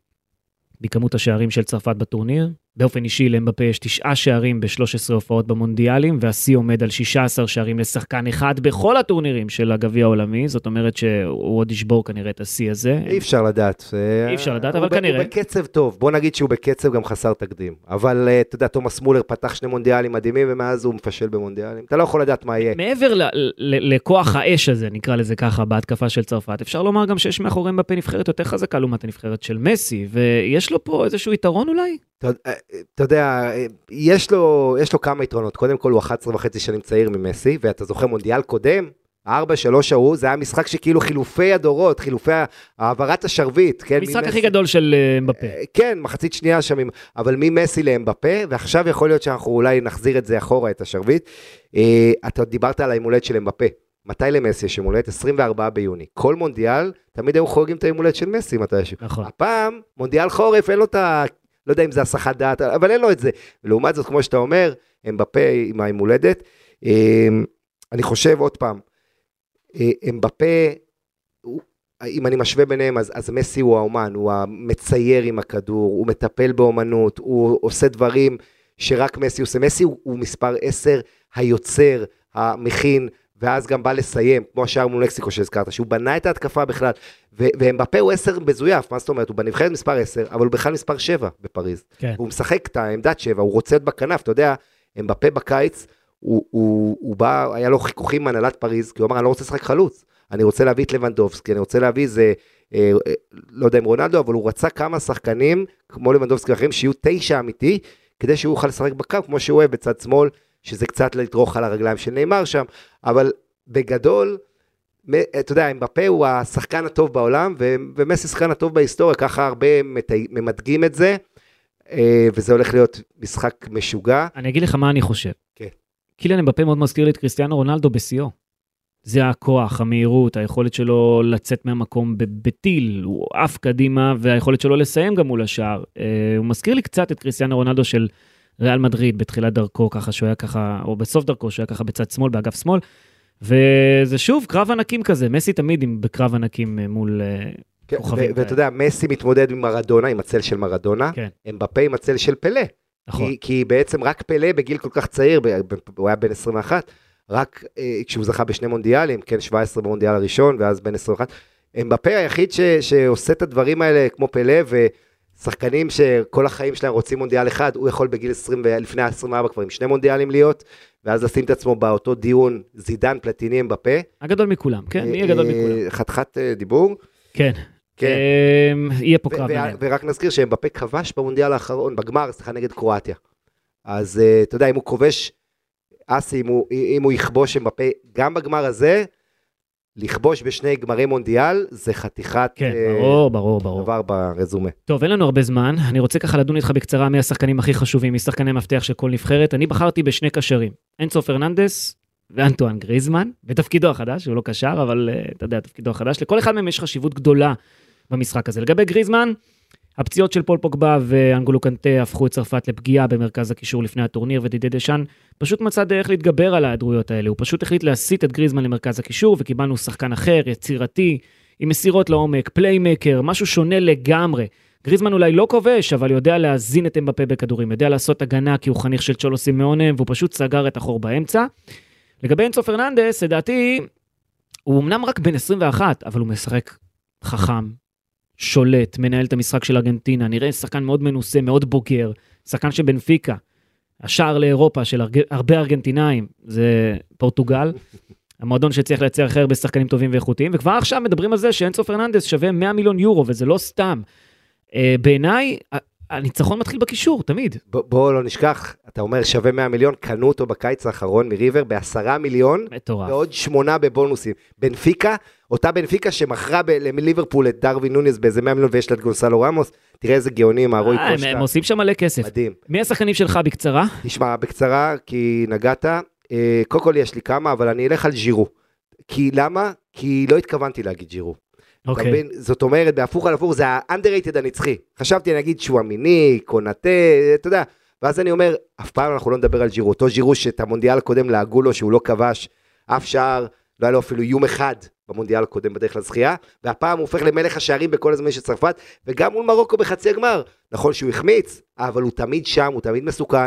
בכמות השערים של צרפת בטורניר. באופן אישי לאמבפה יש תשעה שערים ב-13 הופעות במונדיאלים, והשיא עומד על 16 שערים לשחקן אחד בכל הטורנירים של הגביע העולמי, זאת אומרת שהוא עוד ישבור כנראה את השיא הזה. אי אפשר לדעת. אי אפשר לדעת, אבל כנראה. הוא בקצב טוב, בוא נגיד שהוא בקצב גם חסר תקדים. אבל אה, אתה יודע, תומאס מולר פתח שני מונדיאלים מדהימים, ומאז הוא מפשל במונדיאלים. אתה לא יכול לדעת מה יהיה. מעבר לכוח האש הזה, נקרא לזה ככה, בהתקפה של צרפת, אפשר לומר גם שיש מאחורי אמבפה נבחרת יותר חזקה לעומת הנבחרת של מסי, ויש לו פה איזשהו יתרון אולי? אתה אה, אתה יודע, אה, יש לו, יש לו כמה יתרונות. קודם כל, הוא 11 וחצי שנים צעיר ממסי, ואתה זוכר מונדיאל קודם? 4-3 ההוא, זה היה משחק שכאילו חילופי הדורות, חילופי העברת השרביט, כן? המשחק הכי גדול של אה, אמבפה. אה, כן, מחצית שנייה שם, אבל ממסי לאמבפה, ועכשיו יכול להיות שאנחנו אולי נחזיר את זה אחורה, את השרביט. אה, אתה דיברת על היום הולדת של אמבפה. מתי למסי יש יום הולדת? 24 ביוני. כל מונדיאל, תמיד היו חוגגים את היום הולדת של מסי מתישהו. נכון. הפעם, מונדיאל חורף, אין לו את ה... לא יודע אם זה הסחת דעת, אבל אין לו את זה. ולעומת זאת, כמו שאתה אומר, אמבפה עם היום הולדת. אה, אני חושב, עוד פעם, אה, אמבפה, הוא- אם אני משווה ביניהם, אז, אז מסי הוא האומן, הוא המצייר עם הכדור, הוא מטפל באומנות, הוא עושה דברים שרק מסי עושה. מסי הוא, הוא מספר 10, היוצר, המכין, ואז גם בא לסיים, כמו השער מול מקסיקו שהזכרת, שהוא בנה את ההתקפה בכלל, ואמבפה הוא 10 מזויף, מה זאת אומרת? הוא בנבחרת מספר 10, אבל הוא בכלל מספר 7 בפריז. כן. הוא משחק את העמדת 7, הוא רוצה להיות בכנף, אתה יודע, אמבפה בקיץ, הוא, הוא, הוא בא, היה לו חיכוכים עם הנהלת פריז, כי הוא אמר, אני לא רוצה לשחק חלוץ, אני רוצה להביא את לבנדובסקי, אני רוצה להביא איזה, אה, אה, לא יודע אם רונלדו, אבל הוא רצה כמה שחקנים, כמו לבנדובסקי ואחרים, שיהיו תשע אמיתי, כדי שהוא יוכל לשחק בקו, כמו שהוא אוהב בצד שמאל, שזה קצת לדרוך על הרגליים של נאמר שם, אבל בגדול, מ- אתה יודע, אמבפה הוא השחקן הטוב בעולם, ומסי שחקן הטוב בהיסטוריה, ככה הרבה ממדגים את זה, אה, וזה הולך להיות משחק משוגע. אני אגיד לך מה אני חושב. כן. קיליאן אמבפה מאוד מזכיר לי את קריסטיאנו רונלדו בשיאו. זה הכוח, המהירות, היכולת שלו לצאת מהמקום בטיל, הוא עף קדימה, והיכולת שלו לסיים גם מול השער. אה, הוא מזכיר לי קצת את קריסטיאנו רונלדו של ריאל מדריד בתחילת דרכו, ככה שהוא היה ככה, או בסוף דרכו, שהוא היה ככה בצד שמאל, באגף שמאל. וזה שוב קרב ענקים כזה, מסי תמיד עם בקרב ענקים אה, מול אה, כן, כוכבים ו- ואתה יודע, מסי מתמודד עם מרדונה, עם הצל של מרדונה, כן. אמבפה עם הצל של פלא. נכון. כי, כי בעצם רק פלא בגיל כל כך צעיר, ב- ב- הוא היה בן 21, רק אה, כשהוא זכה בשני מונדיאלים, כן, 17 במונדיאל הראשון, ואז בן 21. אמבפה היחיד ש, שעושה את הדברים האלה כמו פלא, ושחקנים שכל החיים שלהם רוצים מונדיאל אחד, הוא יכול בגיל 20, ו- לפני ה-24 כבר עם שני מונדיאלים להיות, ואז לשים את עצמו באותו דיון, זידן, פלטיני, אמבפה. הגדול מכולם, כן, מי הגדול אה, מכולם. חתיכת אה, דיבור. כן. כן. אה, יהיה פה קרב. ורק נזכיר שאמבפה כבש במונדיאל האחרון, בגמר, סליחה, נגד קרואטיה. אז אה, אתה יודע, אם הוא כובש, אסי, אם הוא, יכבוש אמבפה, גם בגמר הזה, לכבוש בשני גמרי מונדיאל, זה חתיכת כן, אה, ברור, ברור, ברור. דבר ברזומה. טוב, אין לנו הרבה זמן, אני רוצה ככה לדון איתך בקצרה מי השחקנים הכי חשובים, מי שחקני המפתח של כל נבחרת. אני בחרתי בשני קשרים, אנסו פרננדס ואנטואן גריזמן, בתפקידו החדש, הוא לא קשר, אבל אה, אתה יודע, תפקידו החדש, לכל אחד מהם יש חשיבות גדולה במשחק הזה. לגבי גריזמן, הפציעות של פול פוגבה ואנגולו קנטה הפכו את צרפת לפגיעה במרכז הקישור לפני הטורניר, ודידי דשאן פשוט מצא דרך להתגבר על ההיעדרויות האלה. הוא פשוט החליט להסיט את גריזמן למרכז הקישור, וקיבלנו שחקן אחר, יצירתי, עם מסירות לעומק, playmaker, משהו שונה לגמרי. גריזמן אולי לא כובש, אבל יודע להזין את אמבפה בכדורים, יודע לעשות הגנה כי הוא חניך של צ'ולו סימאונה, והוא פשוט סגר את החור באמצע. לגבי אנסו פרננדס, לדעתי, הוא אמנם רק בן 21, אבל הוא משחק חכם, שולט, מנהל את המשחק של ארגנטינה, נראה שחקן מאוד מנוסה, מאוד בוגר, שחקן של בנפיקה. השער לאירופה של הרג... הרבה ארגנטינאים זה פורטוגל. המועדון שצריך לייצר הכי הרבה שחקנים טובים ואיכותיים, וכבר עכשיו מדברים על זה שאנסו פרננדס שווה 100 מיליון יורו, וזה לא סתם. אה, בעיניי, הניצחון מתחיל בקישור, תמיד. ב- בואו לא נשכח, אתה אומר שווה 100 מיליון, קנו אותו בקיץ האחרון מריבר בעשרה מיליון, מטורף. ועוד שמונה בבונוסים. בנפיקה, אותה בנפיקה שמכרה לליברפול את דרווין נוניס באיזה 100 מיליון ויש לה את גונסלו רמוס, תראה איזה גאונים, הרוי אה, הם- קושטה, הם עושים שם מלא כסף. מדהים. מי השחקנים שלך בקצרה? תשמע, בקצרה, כי נגעת, אה, קודם כל יש לי כמה, אבל אני אלך על ג'ירו. כי למה? כי לא התכוונתי להגיד ג'ירו. אוקיי. מבין? זאת אומרת, בהפוך על הפוך, זה ה-underrated הנצחי. חשבתי, אני אגיד שואמיני, קונאטה, אתה יודע. ואז אני אומר, אף פעם אנחנו לא נדבר על ג'ירו. אותו ג'ירו שאת המונדיאל הקודם לעגו לו שהוא לא כבש אף שער, לא היה לו אפילו איום אחד במונדיאל הקודם בדרך לזכייה, והפעם הוא הופך למלך השערים בכל הזמן של צרפת, וגם מול מרוקו בחצי הגמר. נכון שהוא החמיץ, אבל הוא תמיד שם, הוא תמיד מסוכן.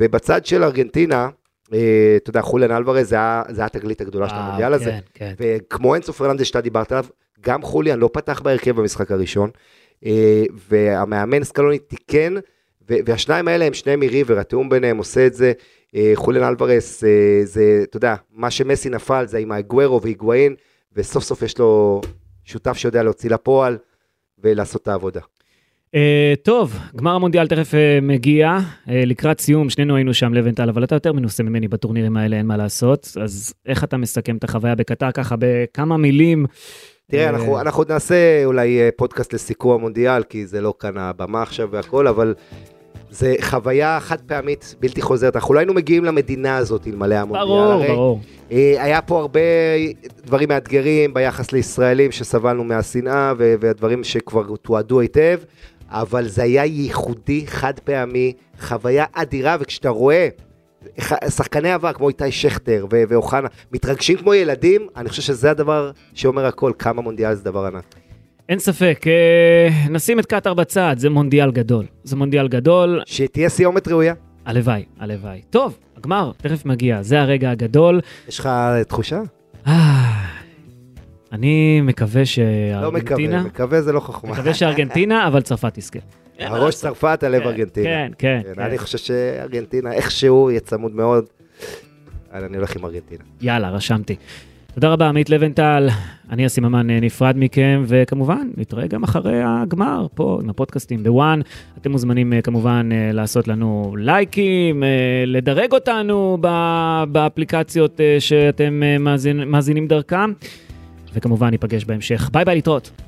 ובצד של ארגנטינה, אה, אתה יודע, חוליאן אלוורז זה היה התגלית הגדולה של וואו, המונדיאל הזה. כן, כן. וכמו אינסו פרננדס שאתה דיברת עליו, גם חוליאן לא פתח בהרכב במשחק הראשון, אה, והמאמן סקלוני תיקן, והשניים האלה הם שניהם מריבר, התיאום ביניהם עושה את זה. אה, חוליאן אלוורס, אה, זה, אתה יודע, מה שמסי נפל זה עם האגוורו והיגואין, וסוף סוף יש לו שותף שיודע להוציא לפועל ולעשות את העבודה. אה, טוב, גמר המונדיאל תכף אה, מגיע, אה, לקראת סיום, שנינו היינו שם לבנטל, אבל אתה יותר מנוסה ממני בטורנירים האלה, אין מה לעשות. אז איך אתה מסכם את החוויה בקטר ככה בכמה מילים? תראה, אה, אנחנו, אנחנו נעשה אולי אה, פודקאסט לסיכום המונדיאל, כי זה לא כאן הבמה עכשיו והכל, אבל זה חוויה חד פעמית, בלתי חוזרת. אנחנו לא היינו מגיעים למדינה הזאת אלמלא המונדיאל. ברור, הרי, ברור. אה, היה פה הרבה דברים מאתגרים ביחס לישראלים שסבלנו מהשנאה והדברים שכבר תועדו היטב, אבל זה היה ייחודי, חד פעמי, חוויה אדירה, וכשאתה רואה שחקני עבר כמו איתי שכטר ואוחנה מתרגשים כמו ילדים, אני חושב שזה הדבר שאומר הכל, כמה מונדיאל זה דבר ענק. אין ספק, אה, נשים את קטאר בצד, זה מונדיאל גדול. זה מונדיאל גדול, שתהיה סיומת ראויה. הלוואי, הלוואי. טוב, הגמר תכף מגיע, זה הרגע הגדול. יש לך תחושה? אה, אני מקווה לא שארגנטינה, מקווה, מקווה זה לא חוכמה. מקווה שארגנטינה, אבל צרפת תזכה. הראש צרפת, הלב כן, ארגנטינה. כן, כן, כן, כן. אני חושב שארגנטינה איכשהו יהיה צמוד מאוד. אני הולך עם ארגנטינה. יאללה, רשמתי. תודה רבה, עמית לבנטל. אני אסי ממן אה, נפרד מכם, וכמובן, נתראה גם אחרי הגמר, פה עם הפודקאסטים ב-ONE. אתם מוזמנים אה, כמובן אה, לעשות לנו לייקים, לדרג אותנו באפליקציות שאתם מאזינים דרכם, וכמובן ניפגש בהמשך. ביי ביי, להתראות.